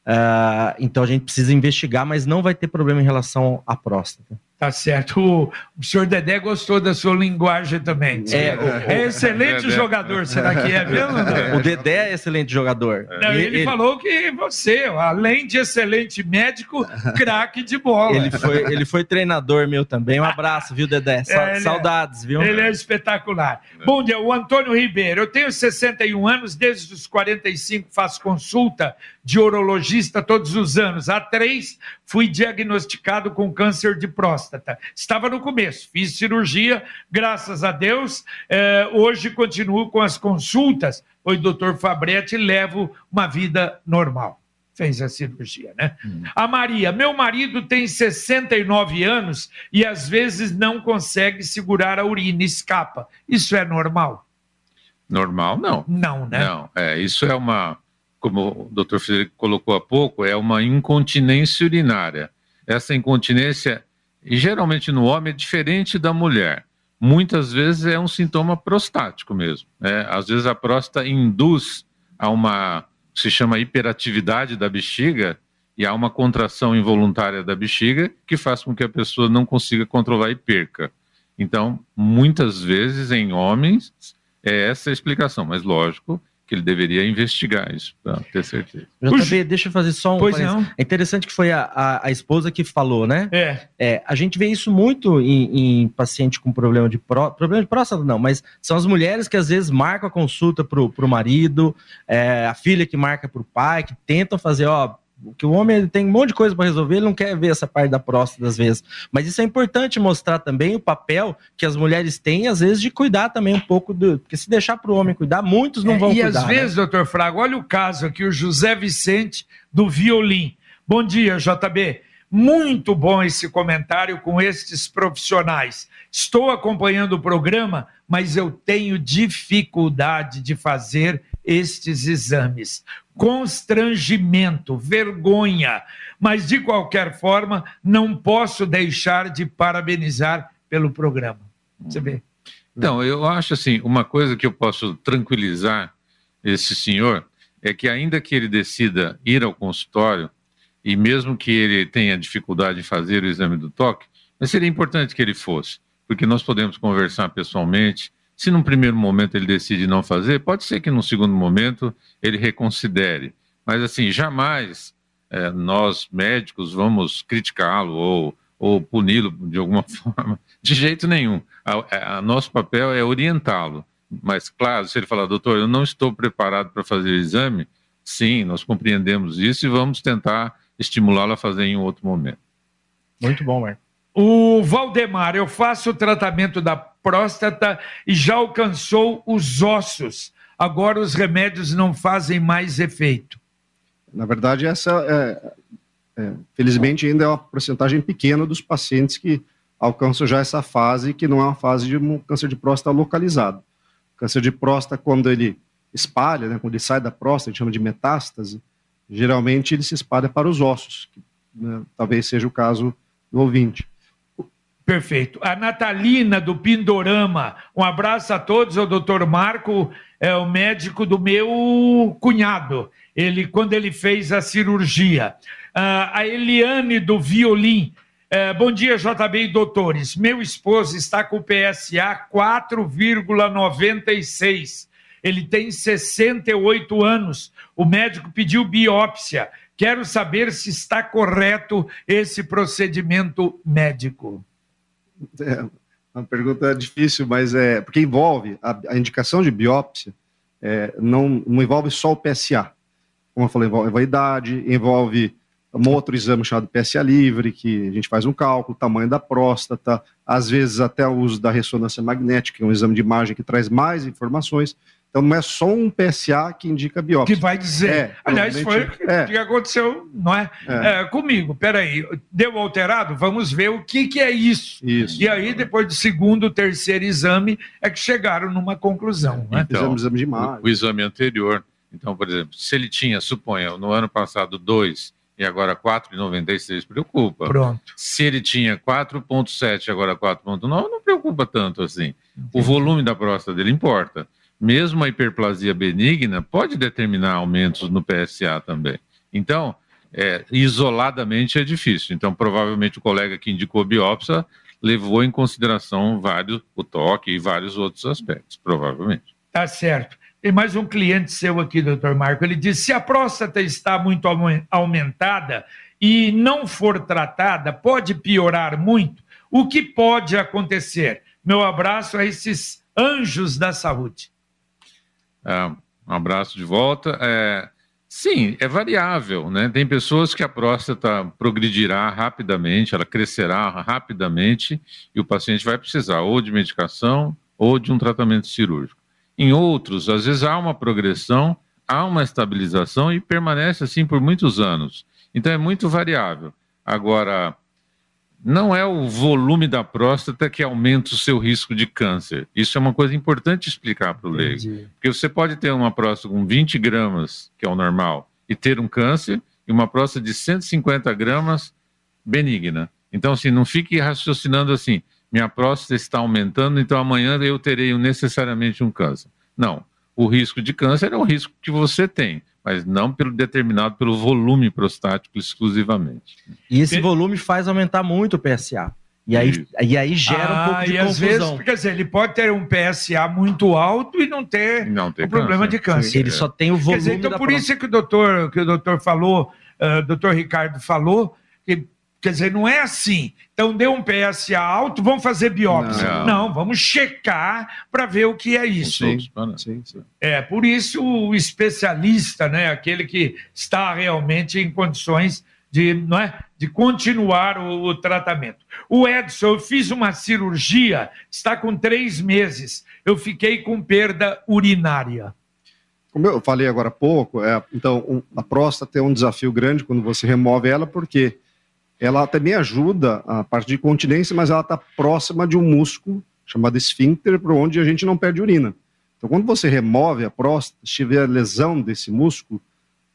Uh, então a gente precisa investigar, mas não vai ter problema em relação à próstata. Tá certo. O, o senhor Dedé gostou da sua linguagem também. É, o, é excelente Dedé. jogador, será que é mesmo? (laughs) O Dedé é excelente jogador. Não, ele, ele, falou que você, além de excelente médico, (laughs) craque de bola. Ele foi, ele foi treinador meu também. Um abraço, viu, Dedé? (laughs) Sa é, saudades, viu? Ele é espetacular. Bom dia, o Antônio Ribeiro. Eu tenho 61 anos, desde os 45 faço consulta de urologista todos os anos. Há três, fui diagnosticado com câncer de próstata. Estava no começo, fiz cirurgia, graças a Deus. Eh, hoje continuo com as consultas. Oi, doutor Fabretti, levo uma vida normal fez a cirurgia, né? Hum. A Maria, meu marido tem 69 anos e às vezes não consegue segurar a urina, escapa. Isso é normal? Normal, não. Não, né? Não, é, isso é uma, como o doutor Frederico colocou há pouco, é uma incontinência urinária. Essa incontinência, geralmente no homem, é diferente da mulher. Muitas vezes é um sintoma prostático mesmo. Né? Às vezes a próstata induz a uma se chama hiperatividade da bexiga, e há uma contração involuntária da bexiga que faz com que a pessoa não consiga controlar e perca. Então, muitas vezes em homens é essa a explicação, mas lógico que ele deveria investigar isso para ter certeza. JB, deixa eu fazer só um. Pois não. É interessante que foi a, a, a, esposa que falou, né? É. é a gente vê isso muito em, em paciente com problema de pró, problema de próstata, não, mas são as mulheres que às vezes marcam a consulta pro, pro marido, é, a filha que marca pro pai, que tentam fazer, ó, que o homem tem um monte de coisa para resolver, ele não quer ver essa parte da próstata às vezes. Mas isso é importante mostrar também o papel que as mulheres têm, às vezes, de cuidar também um pouco do. Porque se deixar para o homem cuidar, muitos não é, vão e cuidar. E às né? vezes, doutor Fraga, olha o caso aqui, o José Vicente do Violim. Bom dia, JB. Muito bom esse comentário com estes profissionais. Estou acompanhando o programa, mas eu tenho dificuldade de fazer estes exames constrangimento, vergonha, mas de qualquer forma não posso deixar de parabenizar pelo programa. Você vê? Então, eu acho assim, uma coisa que eu posso tranquilizar esse senhor é que ainda que ele decida ir ao consultório e mesmo que ele tenha dificuldade em fazer o exame do toque, mas seria importante que ele fosse, porque nós podemos conversar pessoalmente, se num primeiro momento ele decide não fazer, pode ser que num segundo momento ele reconsidere. Mas, assim, jamais é, nós médicos vamos criticá-lo ou, ou puni-lo de alguma (laughs) forma. De jeito nenhum. A, a nosso papel é orientá-lo. Mas, claro, se ele falar, doutor, eu não estou preparado para fazer o exame, sim, nós compreendemos isso e vamos tentar estimulá-lo a fazer em um outro momento. Muito bom, Marco. O Valdemar, eu faço o tratamento da próstata e já alcançou os ossos. Agora os remédios não fazem mais efeito. Na verdade, essa é, é, felizmente ainda é uma porcentagem pequena dos pacientes que alcançam já essa fase, que não é uma fase de um câncer de próstata localizado. O câncer de próstata, quando ele espalha, né, quando ele sai da próstata, a gente chama de metástase, geralmente ele se espalha para os ossos, que, né, talvez seja o caso do ouvinte. Perfeito. A Natalina do Pindorama, um abraço a todos. O doutor Marco é o médico do meu cunhado. Ele, quando ele fez a cirurgia. Uh, a Eliane do Violim. Uh, bom dia, JB e doutores. Meu esposo está com PSA 4,96. Ele tem 68 anos. O médico pediu biópsia. Quero saber se está correto esse procedimento médico. É uma pergunta difícil, mas é porque envolve a, a indicação de biópsia, é, não, não envolve só o PSA. Como eu falei, envolve a idade, envolve um outro exame chamado PSA livre, que a gente faz um cálculo, tamanho da próstata, às vezes até o uso da ressonância magnética, que é um exame de imagem que traz mais informações. Então não é só um PSA que indica biópsia. Que vai dizer. É, Aliás, foi o que, é. que aconteceu, não é? é. é comigo. Peraí, deu alterado? Vamos ver o que, que é isso. isso. E aí, depois do segundo, terceiro exame, é que chegaram numa conclusão. Né? Então, exame de imagem. O, o exame anterior. Então, por exemplo, se ele tinha, suponha, no ano passado 2 e agora 4,96, preocupa. Pronto. Se ele tinha 4,7 e agora 4,9, não preocupa tanto assim. Entendi. O volume da próstata dele importa mesmo a hiperplasia benigna pode determinar aumentos no PSA também. Então, é, isoladamente é difícil. Então, provavelmente o colega que indicou biópsia levou em consideração vários, o toque e vários outros aspectos, provavelmente. Tá certo. Tem mais um cliente seu aqui, doutor Marco. Ele disse: se a próstata está muito aumentada e não for tratada, pode piorar muito. O que pode acontecer? Meu abraço a esses anjos da saúde. É, um abraço de volta. É, Sim, é variável, né? Tem pessoas que a próstata progredirá rapidamente, ela crescerá rapidamente e o paciente vai precisar ou de medicação ou de um tratamento cirúrgico. Em outros, às vezes há uma progressão, há uma estabilização e permanece assim por muitos anos. Então é muito variável. Agora, não é o volume da próstata que aumenta o seu risco de câncer. Isso é uma coisa importante explicar para o leigo. Porque você pode ter uma próstata com 20 gramas, que é o normal, e ter um câncer, e uma próstata de 150 gramas benigna. Então, assim, não fique raciocinando assim, minha próstata está aumentando, então amanhã eu terei necessariamente um câncer. Não. O risco de câncer é o risco que você tem mas não pelo determinado pelo volume prostático exclusivamente. E esse volume faz aumentar muito o PSA. E aí, e aí gera ah, um pouco de e confusão. às vezes, quer dizer, ele pode ter um PSA muito alto e não ter não o problema de câncer. Sim, ele só tem o volume quer dizer, então por isso que o doutor, que o doutor falou, uh, doutor Ricardo falou, que Quer dizer, não é assim. Então, deu um PSA alto, vamos fazer biópsia. Não, não vamos checar para ver o que é isso. Sim, sim, É, por isso o especialista, né, aquele que está realmente em condições de, não é, de continuar o, o tratamento. O Edson, eu fiz uma cirurgia, está com três meses. Eu fiquei com perda urinária. Como eu falei agora há pouco, é, então um, a próstata é um desafio grande quando você remove ela, porque ela também ajuda a parte de continência, mas ela está próxima de um músculo chamado esfíncter, por onde a gente não perde urina. Então, quando você remove a próstata, se tiver lesão desse músculo,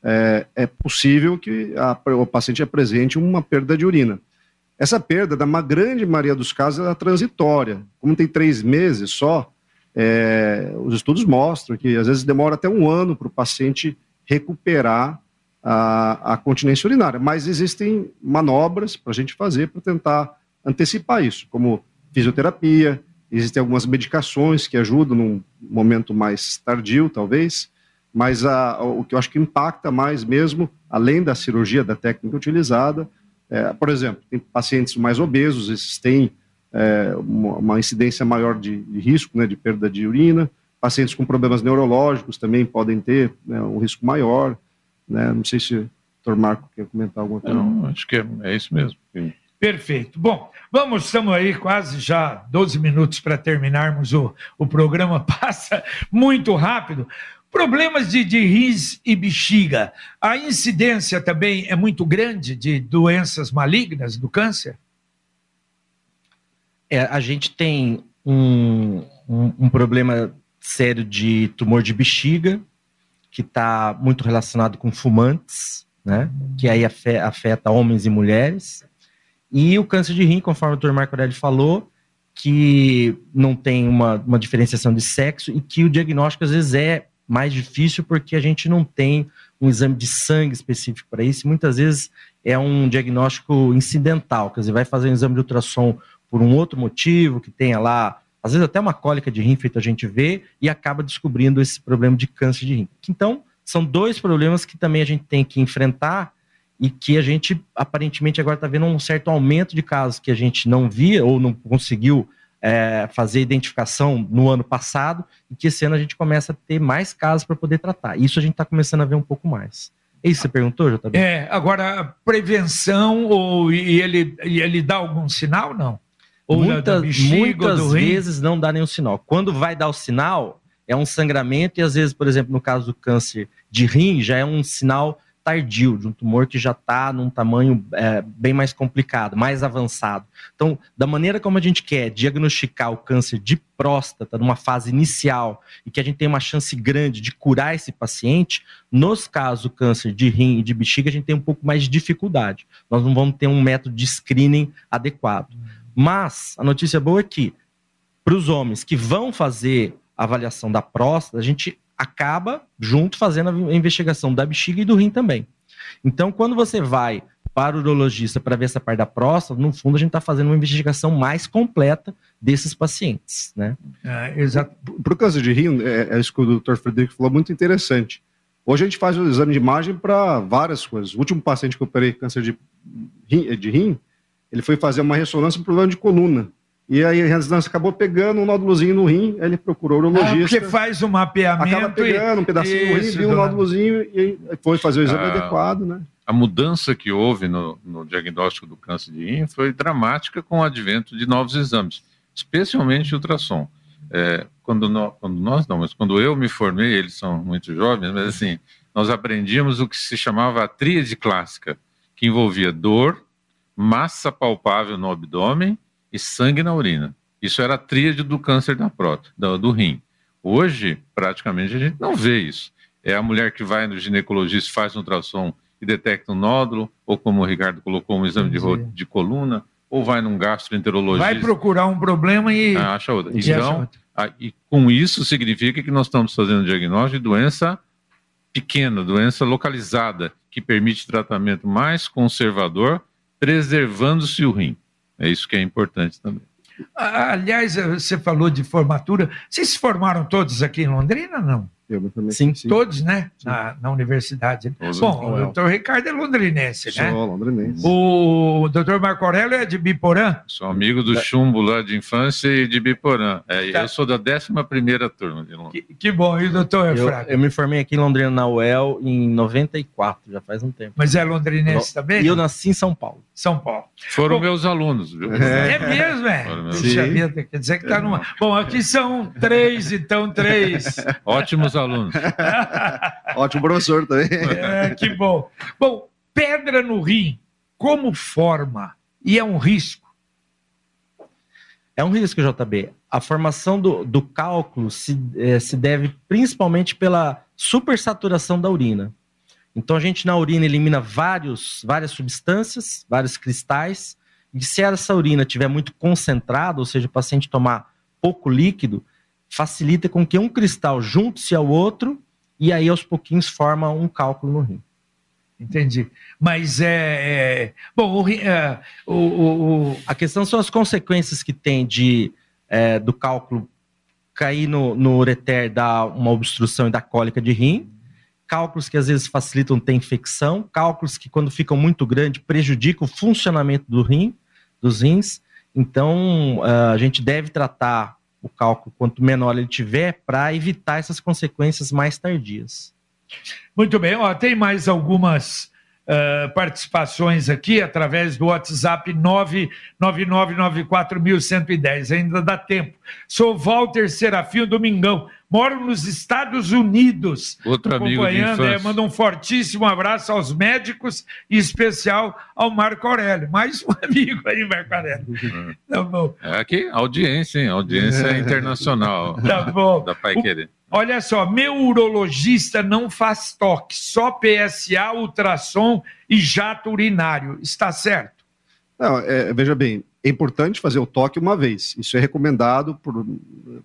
é, é possível que a, o paciente apresente uma perda de urina. Essa perda, na grande maioria dos casos, é transitória. Como tem três meses só, é, os estudos mostram que às vezes demora até um ano para o paciente recuperar a, a continência urinária. Mas existem manobras para a gente fazer para tentar antecipar isso, como fisioterapia, existem algumas medicações que ajudam num momento mais tardio, talvez, mas a, o que eu acho que impacta mais mesmo, além da cirurgia, da técnica utilizada, é, por exemplo, tem pacientes mais obesos, esses têm é, uma, uma, incidência maior de, de, risco, né, de perda de urina, pacientes com problemas neurológicos também podem ter né, um risco maior, né? Não sei se o doutor Marco quer comentar alguma coisa. Não, acho que é, é isso mesmo. Perfeito. Bom, vamos, estamos aí quase já 12 minutos para terminarmos o, o programa, (laughs) passa muito rápido. Problemas de, de rins e bexiga. A incidência também é muito grande de doenças malignas do câncer? É, a gente tem um, um, um problema sério de tumor de bexiga, que está muito relacionado com fumantes, né? Que aí afeta homens e mulheres. E o câncer de rim, conforme o Dr. Marco Aurélio falou, que não tem uma, uma diferenciação de sexo e que o diagnóstico às vezes é mais difícil porque a gente não tem um exame de sangue específico para isso. Muitas vezes é um diagnóstico incidental, quer dizer, vai fazer um exame de ultrassom por um outro motivo, que tenha lá às vezes até uma cólica de rim feito a gente vê e acaba descobrindo esse problema de câncer de rim. Então, são dois problemas que também a gente tem que enfrentar e que a gente aparentemente agora está vendo um certo aumento de casos que a gente não via ou não conseguiu é, fazer identificação no ano passado e que esse ano a gente começa a ter mais casos para poder tratar. Isso a gente está começando a ver um pouco mais. É isso que você perguntou, JB? É, agora, prevenção, ou, e ele, e ele dá algum sinal, não? Ou muitas, bexiga, muitas vezes não dá nenhum sinal. Quando vai dar o sinal, é um sangramento, e às vezes, por exemplo, no caso do câncer de rim, já é um sinal tardio, de um tumor que já está num tamanho é, bem mais complicado, mais avançado. Então, da maneira como a gente quer diagnosticar o câncer de próstata numa fase inicial e que a gente tem uma chance grande de curar esse paciente, nos casos do câncer de rim e de bexiga, a gente tem um pouco mais de dificuldade. Nós não vamos ter um método de screening adequado. Mas a notícia boa é que, para os homens que vão fazer a avaliação da próstata, a gente acaba junto fazendo a investigação da bexiga e do rim também. Então, quando você vai para o urologista para ver essa parte da próstata, no fundo a gente está fazendo uma investigação mais completa desses pacientes, né? É, exato. Para o câncer de rim, é, é isso que o doutor Frederico falou, muito interessante. Hoje a gente faz o exame de imagem para várias coisas. O último paciente que eu operei câncer de rim, de rim ele foi fazer uma ressonância por problema de coluna. E aí a ressonância acabou pegando um nódulozinho no rim, aí ele procurou o urologista. Ah, porque faz o mapeamento. Acaba pegando um pedacinho no rim, viu um dona- nódulozinho e foi fazer o exame Ah. adequado, né? A mudança que houve no, no diagnóstico do câncer de rim foi dramática com o advento de novos exames, especialmente ultrassom. É, quando, nó- quando nós não, mas quando eu me formei, eles são muito jovens, mas assim, nós aprendíamos o que se chamava a tríade clássica, que envolvia dor, massa palpável no abdômen e sangue na urina. Isso era a tríade do câncer da próstata, do, do rim. Hoje, praticamente, a gente não vê isso. É a mulher que vai no ginecologista, faz um ultrassom e detecta um nódulo, ou como o Ricardo colocou, um exame de, de coluna, ou vai num gastroenterologista, Vai procurar um problema e. ah, acha outra. e acha Então, outra. ah, e com isso significa que nós estamos fazendo diagnóstico de doença pequena, doença localizada, que permite tratamento mais conservador, preservando-se o rim. É isso que é importante também. Aliás, você falou de formatura. Vocês se formaram todos aqui em Londrina, não? Eu também. Sim. Todos, né? Na, na universidade. Todos. Bom, o Não, doutor Ricardo é londrinense, Sou né? londrinense. O doutor Marco Aurélio é de Biporã. Sou amigo do chumbo lá de infância e de Biporã. É, Tá. Eu sou da 11ª turma de Londres. Que, que bom. E o doutor Eu, Fraga? eu me formei aqui em Londrina, na UEL, em 94, já faz um tempo. Mas é londrinense também? E eu nasci em São Paulo. São Paulo. Foram Bom, meus alunos, viu? É mesmo, é? Foram meus Puxa vida, quer dizer que tá numa. Bom, aqui são três, então três. Ótimos alunos. (laughs) Ótimo professor também. É, que bom. Bom, pedra no rim, como forma? E é um risco. É um risco, JB. A formação do, do cálculo se, eh, se deve principalmente pela supersaturação da urina. Então, a gente na urina elimina vários, várias substâncias, vários cristais, e se essa urina estiver muito concentrada, ou seja, o paciente tomar pouco líquido, facilita com que um cristal junte-se ao outro e aí aos pouquinhos forma um cálculo no rim. Entendi. Mas é. é- bom, o, é, o, o- A questão são as consequências que tem de é, do cálculo cair no, no ureter, dar uma obstrução e dar cólica de rim, cálculos que às vezes facilitam ter infecção, cálculos que quando ficam muito grandes prejudicam o funcionamento do rim, dos rins. Então ah, a gente deve tratar o cálculo quanto menor ele tiver para evitar essas consequências mais tardias. Muito bem, ó, tem mais algumas ah, participações aqui através do WhatsApp 999941110. Ainda dá tempo. Sou Walter Serafim Domingão, moro nos Estados Unidos. Outro amigo de acompanhando, é, manda um fortíssimo abraço aos médicos e especial ao Marco Aurélio. Mais um (laughs) amigo aí, Marco Aurélio. Tá bom. É aqui, audiência, hein? Audiência internacional (laughs) Tá bom. da Pai O- Querer. Olha só, meu urologista não faz toque, só PSA, ultrassom e jato urinário. Está certo? Não, é, veja bem, é importante fazer o toque uma vez. Isso é recomendado por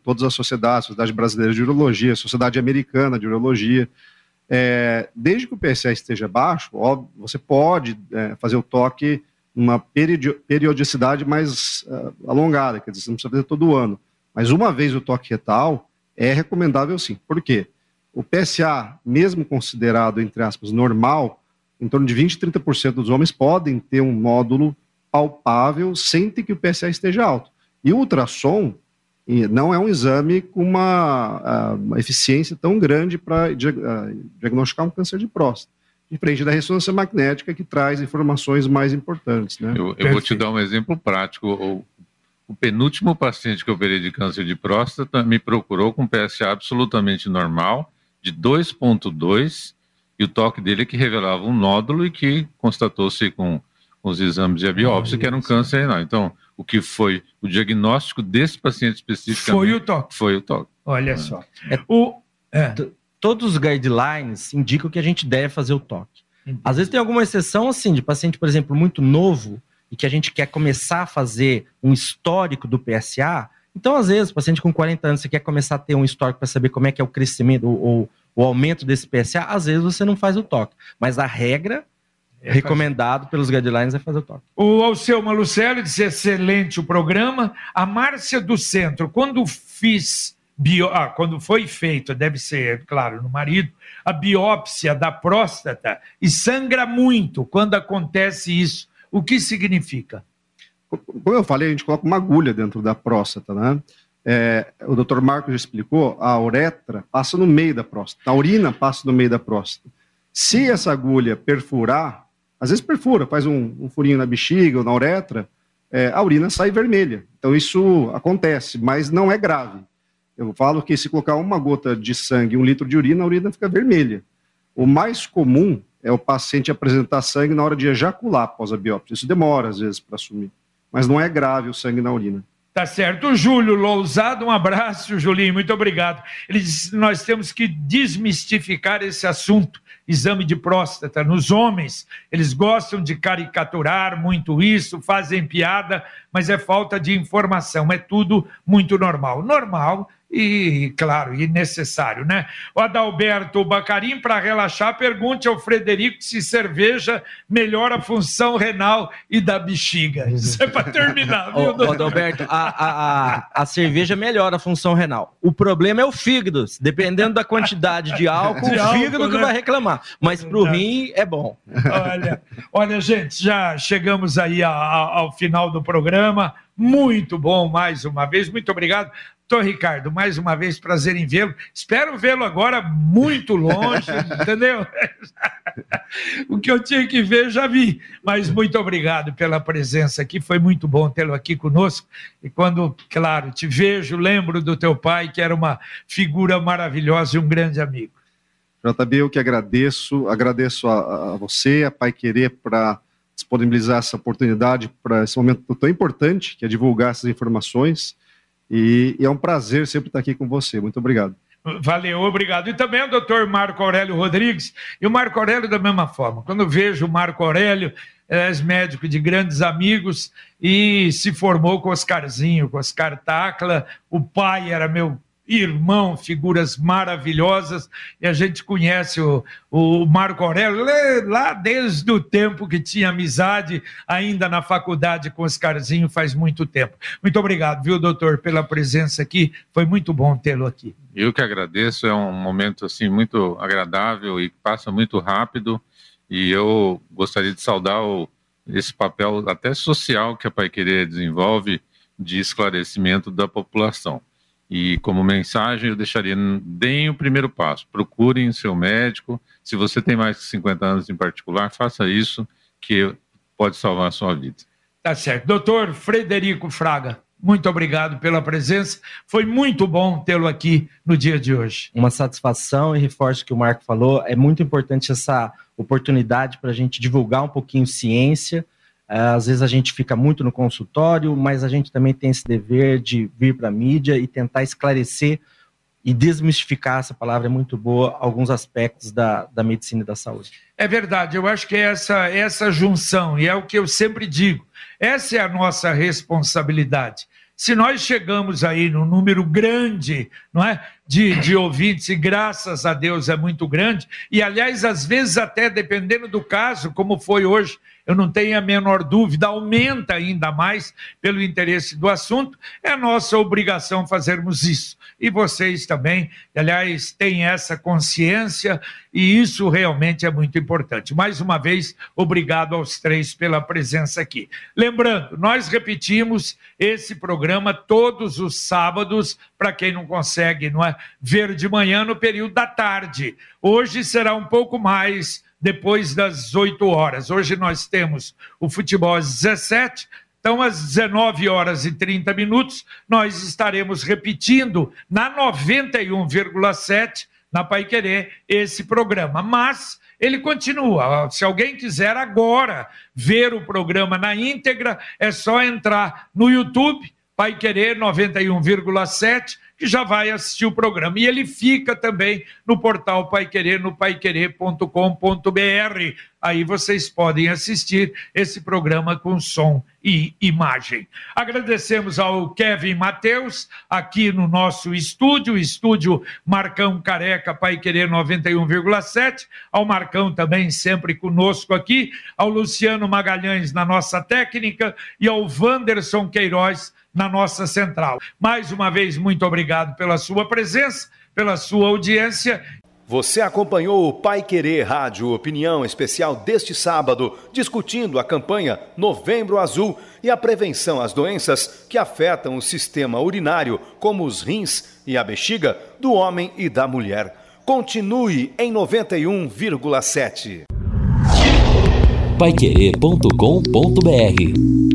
todas as sociedades, Sociedade Brasileira de Urologia, Sociedade Americana de Urologia. É, desde que o PSA esteja baixo, você pode é, fazer o toque numa periodicidade mais ah, alongada, quer dizer, você não precisa fazer todo ano. Mas uma vez o toque retal, é recomendável sim. Por quê? O PSA, mesmo considerado, entre aspas, normal, em torno de 20, 30% dos homens podem ter um módulo palpável sem que o PSA esteja alto. E o ultrassom não é um exame com uma, ah, uma eficiência tão grande para diagnosticar um câncer de próstata, diferente da ressonância magnética que traz informações mais importantes. Né? Eu, eu vou te dar um exemplo prático. O, o penúltimo paciente que eu operei de câncer de próstata me procurou com PSA absolutamente normal, de 2,2, e o toque dele é que revelava um nódulo e que constatou-se com os exames e a biópsia que era um câncer renal. Então, o que foi o diagnóstico desse paciente especificamente Foi o toque. foi o toque. Olha só. É- O, é, Todos os guidelines indicam que a gente deve fazer o toque. Às vezes tem alguma exceção, assim, de paciente, por exemplo, muito novo e que a gente quer começar a fazer um histórico do PSA. Então, às vezes, paciente com 40 anos, você quer começar a ter um histórico para saber como é que é o crescimento ou, ou o aumento desse PSA, às vezes você não faz o toque. Mas a regra, É recomendado pelos guidelines, é fazer o toque. O Alceu Malucelli disse excelente o programa. A Márcia do Centro, quando fiz bio... ah, quando foi feito, deve ser, claro, no marido, a biópsia da próstata e sangra muito quando acontece isso. O que significa? como eu falei, a gente coloca uma agulha dentro da próstata, né? É, o doutor Marcos já explicou, a uretra passa no meio da próstata, a urina passa no meio da próstata. Se essa agulha perfurar, às vezes perfura, faz um, um furinho na bexiga ou na uretra, é, a urina sai vermelha. Então isso acontece, mas não é grave. Eu falo que se colocar uma gota de sangue, um litro de urina, a urina fica vermelha. O mais comum é o paciente apresentar sangue na hora de ejacular após a biópsia. Isso demora, às vezes, para assumir. Mas não é grave o sangue na urina. Tá certo. O Júlio Lousado, um abraço, Julinho, muito obrigado. Ele disse nós temos que desmistificar esse assunto, exame de próstata. Nos homens, eles gostam de caricaturar muito isso, fazem piada, mas é falta de informação, é tudo muito normal. Normal e, claro, e necessário, né? O Adalberto Bacarim, para relaxar, pergunte ao Frederico se cerveja melhora a função renal e da bexiga. Isso é para terminar, (laughs) viu, Ô, Adalberto, a, a, a, a, cerveja melhora a função renal. O problema é o fígado. Dependendo da quantidade de álcool, (laughs) de o fígado álcool, que né? vai reclamar. Mas para o rim é bom. Olha, olha, gente, já chegamos aí ao, ao final do programa. Muito bom mais uma vez. Muito obrigado. Doutor Ricardo, mais uma vez, prazer em vê-lo. Espero vê-lo agora muito longe, (laughs) entendeu? o que eu tinha que ver, já vi. Mas muito obrigado pela presença aqui, foi muito bom tê-lo aqui conosco. E quando, claro, te vejo, lembro do teu pai, que era uma figura maravilhosa e um grande amigo. JB, eu que agradeço, agradeço a, a você, a Pai Querer, para disponibilizar essa oportunidade para esse momento tão importante, que é divulgar essas informações e, e, é um prazer sempre estar aqui com você. Muito obrigado. Valeu, obrigado. E também o doutor Marco Aurélio Rodrigues. E o Marco Aurélio, da mesma forma. Quando vejo o Marco Aurélio, é médico de grandes amigos e se formou com Oscarzinho, com Oscar Tacla. O pai era meu irmão, figuras maravilhosas, e a gente conhece o, o Marco Aurélio lá desde o tempo que tinha amizade, ainda na faculdade com Oscarzinho, faz muito tempo. Muito obrigado, viu, doutor, pela presença aqui, foi muito bom tê-lo aqui. Eu que agradeço, é um momento assim muito agradável e passa muito rápido, e eu gostaria de saudar o, esse papel até social que a Pai Querer desenvolve de esclarecimento da população. E como mensagem, eu deixaria: deem o primeiro passo, procurem seu médico. Se você tem mais de 50 anos em particular, faça isso, que pode salvar a sua vida. Tá certo. Doutor Frederico Fraga, muito obrigado pela presença. Foi muito bom tê-lo aqui no dia de hoje. Uma satisfação e reforço que o Marco falou. É muito importante essa oportunidade para a gente divulgar um pouquinho ciência às vezes a gente fica muito no consultório, mas a gente também tem esse dever de vir para a mídia e tentar esclarecer e desmistificar essa palavra é muito boa alguns aspectos da, da medicina e da saúde. É verdade, eu acho que é essa, essa junção, e é o que eu sempre digo, essa é a nossa responsabilidade. Se nós chegamos aí num número grande, não é, de, de ouvintes, e graças a Deus é muito grande, e aliás, às vezes até dependendo do caso, como foi hoje, eu não tenho a menor dúvida, aumenta ainda mais pelo interesse do assunto, é nossa obrigação fazermos isso. E vocês também, aliás, têm essa consciência e isso realmente é muito importante. Mais uma vez, obrigado aos três pela presença aqui. Lembrando, nós repetimos esse programa todos os sábados, para quem não consegue não é, ver de manhã no período da tarde. Hoje será um pouco mais depois das 8 horas. Hoje nós temos o futebol às 17, então às 19 horas e 30 minutos nós estaremos repetindo na 91,7 na Pai Querer esse programa. Mas ele continua. Se alguém quiser agora ver o programa na íntegra, é só entrar no YouTube, Pai Querer 91,7 que já vai assistir o programa. E ele fica também no portal Pai Querer, no paiquerer.com.br. Aí vocês podem assistir esse programa com som e imagem. Agradecemos ao Kevin Matheus, aqui no nosso estúdio, estúdio Marcão Careca, Pai Querer 91,7, ao Marcão também sempre conosco aqui, ao Luciano Magalhães na nossa técnica e ao Wanderson Queiroz na nossa central. Mais uma vez, muito obrigado pela sua presença, pela sua audiência Você acompanhou o Pai Querer Rádio Opinião Especial deste sábado, discutindo a campanha Novembro Azul e a prevenção às doenças que afetam o sistema urinário, como os rins e a bexiga, do homem e da mulher. Continue em 91,7. Paiquerê.com.br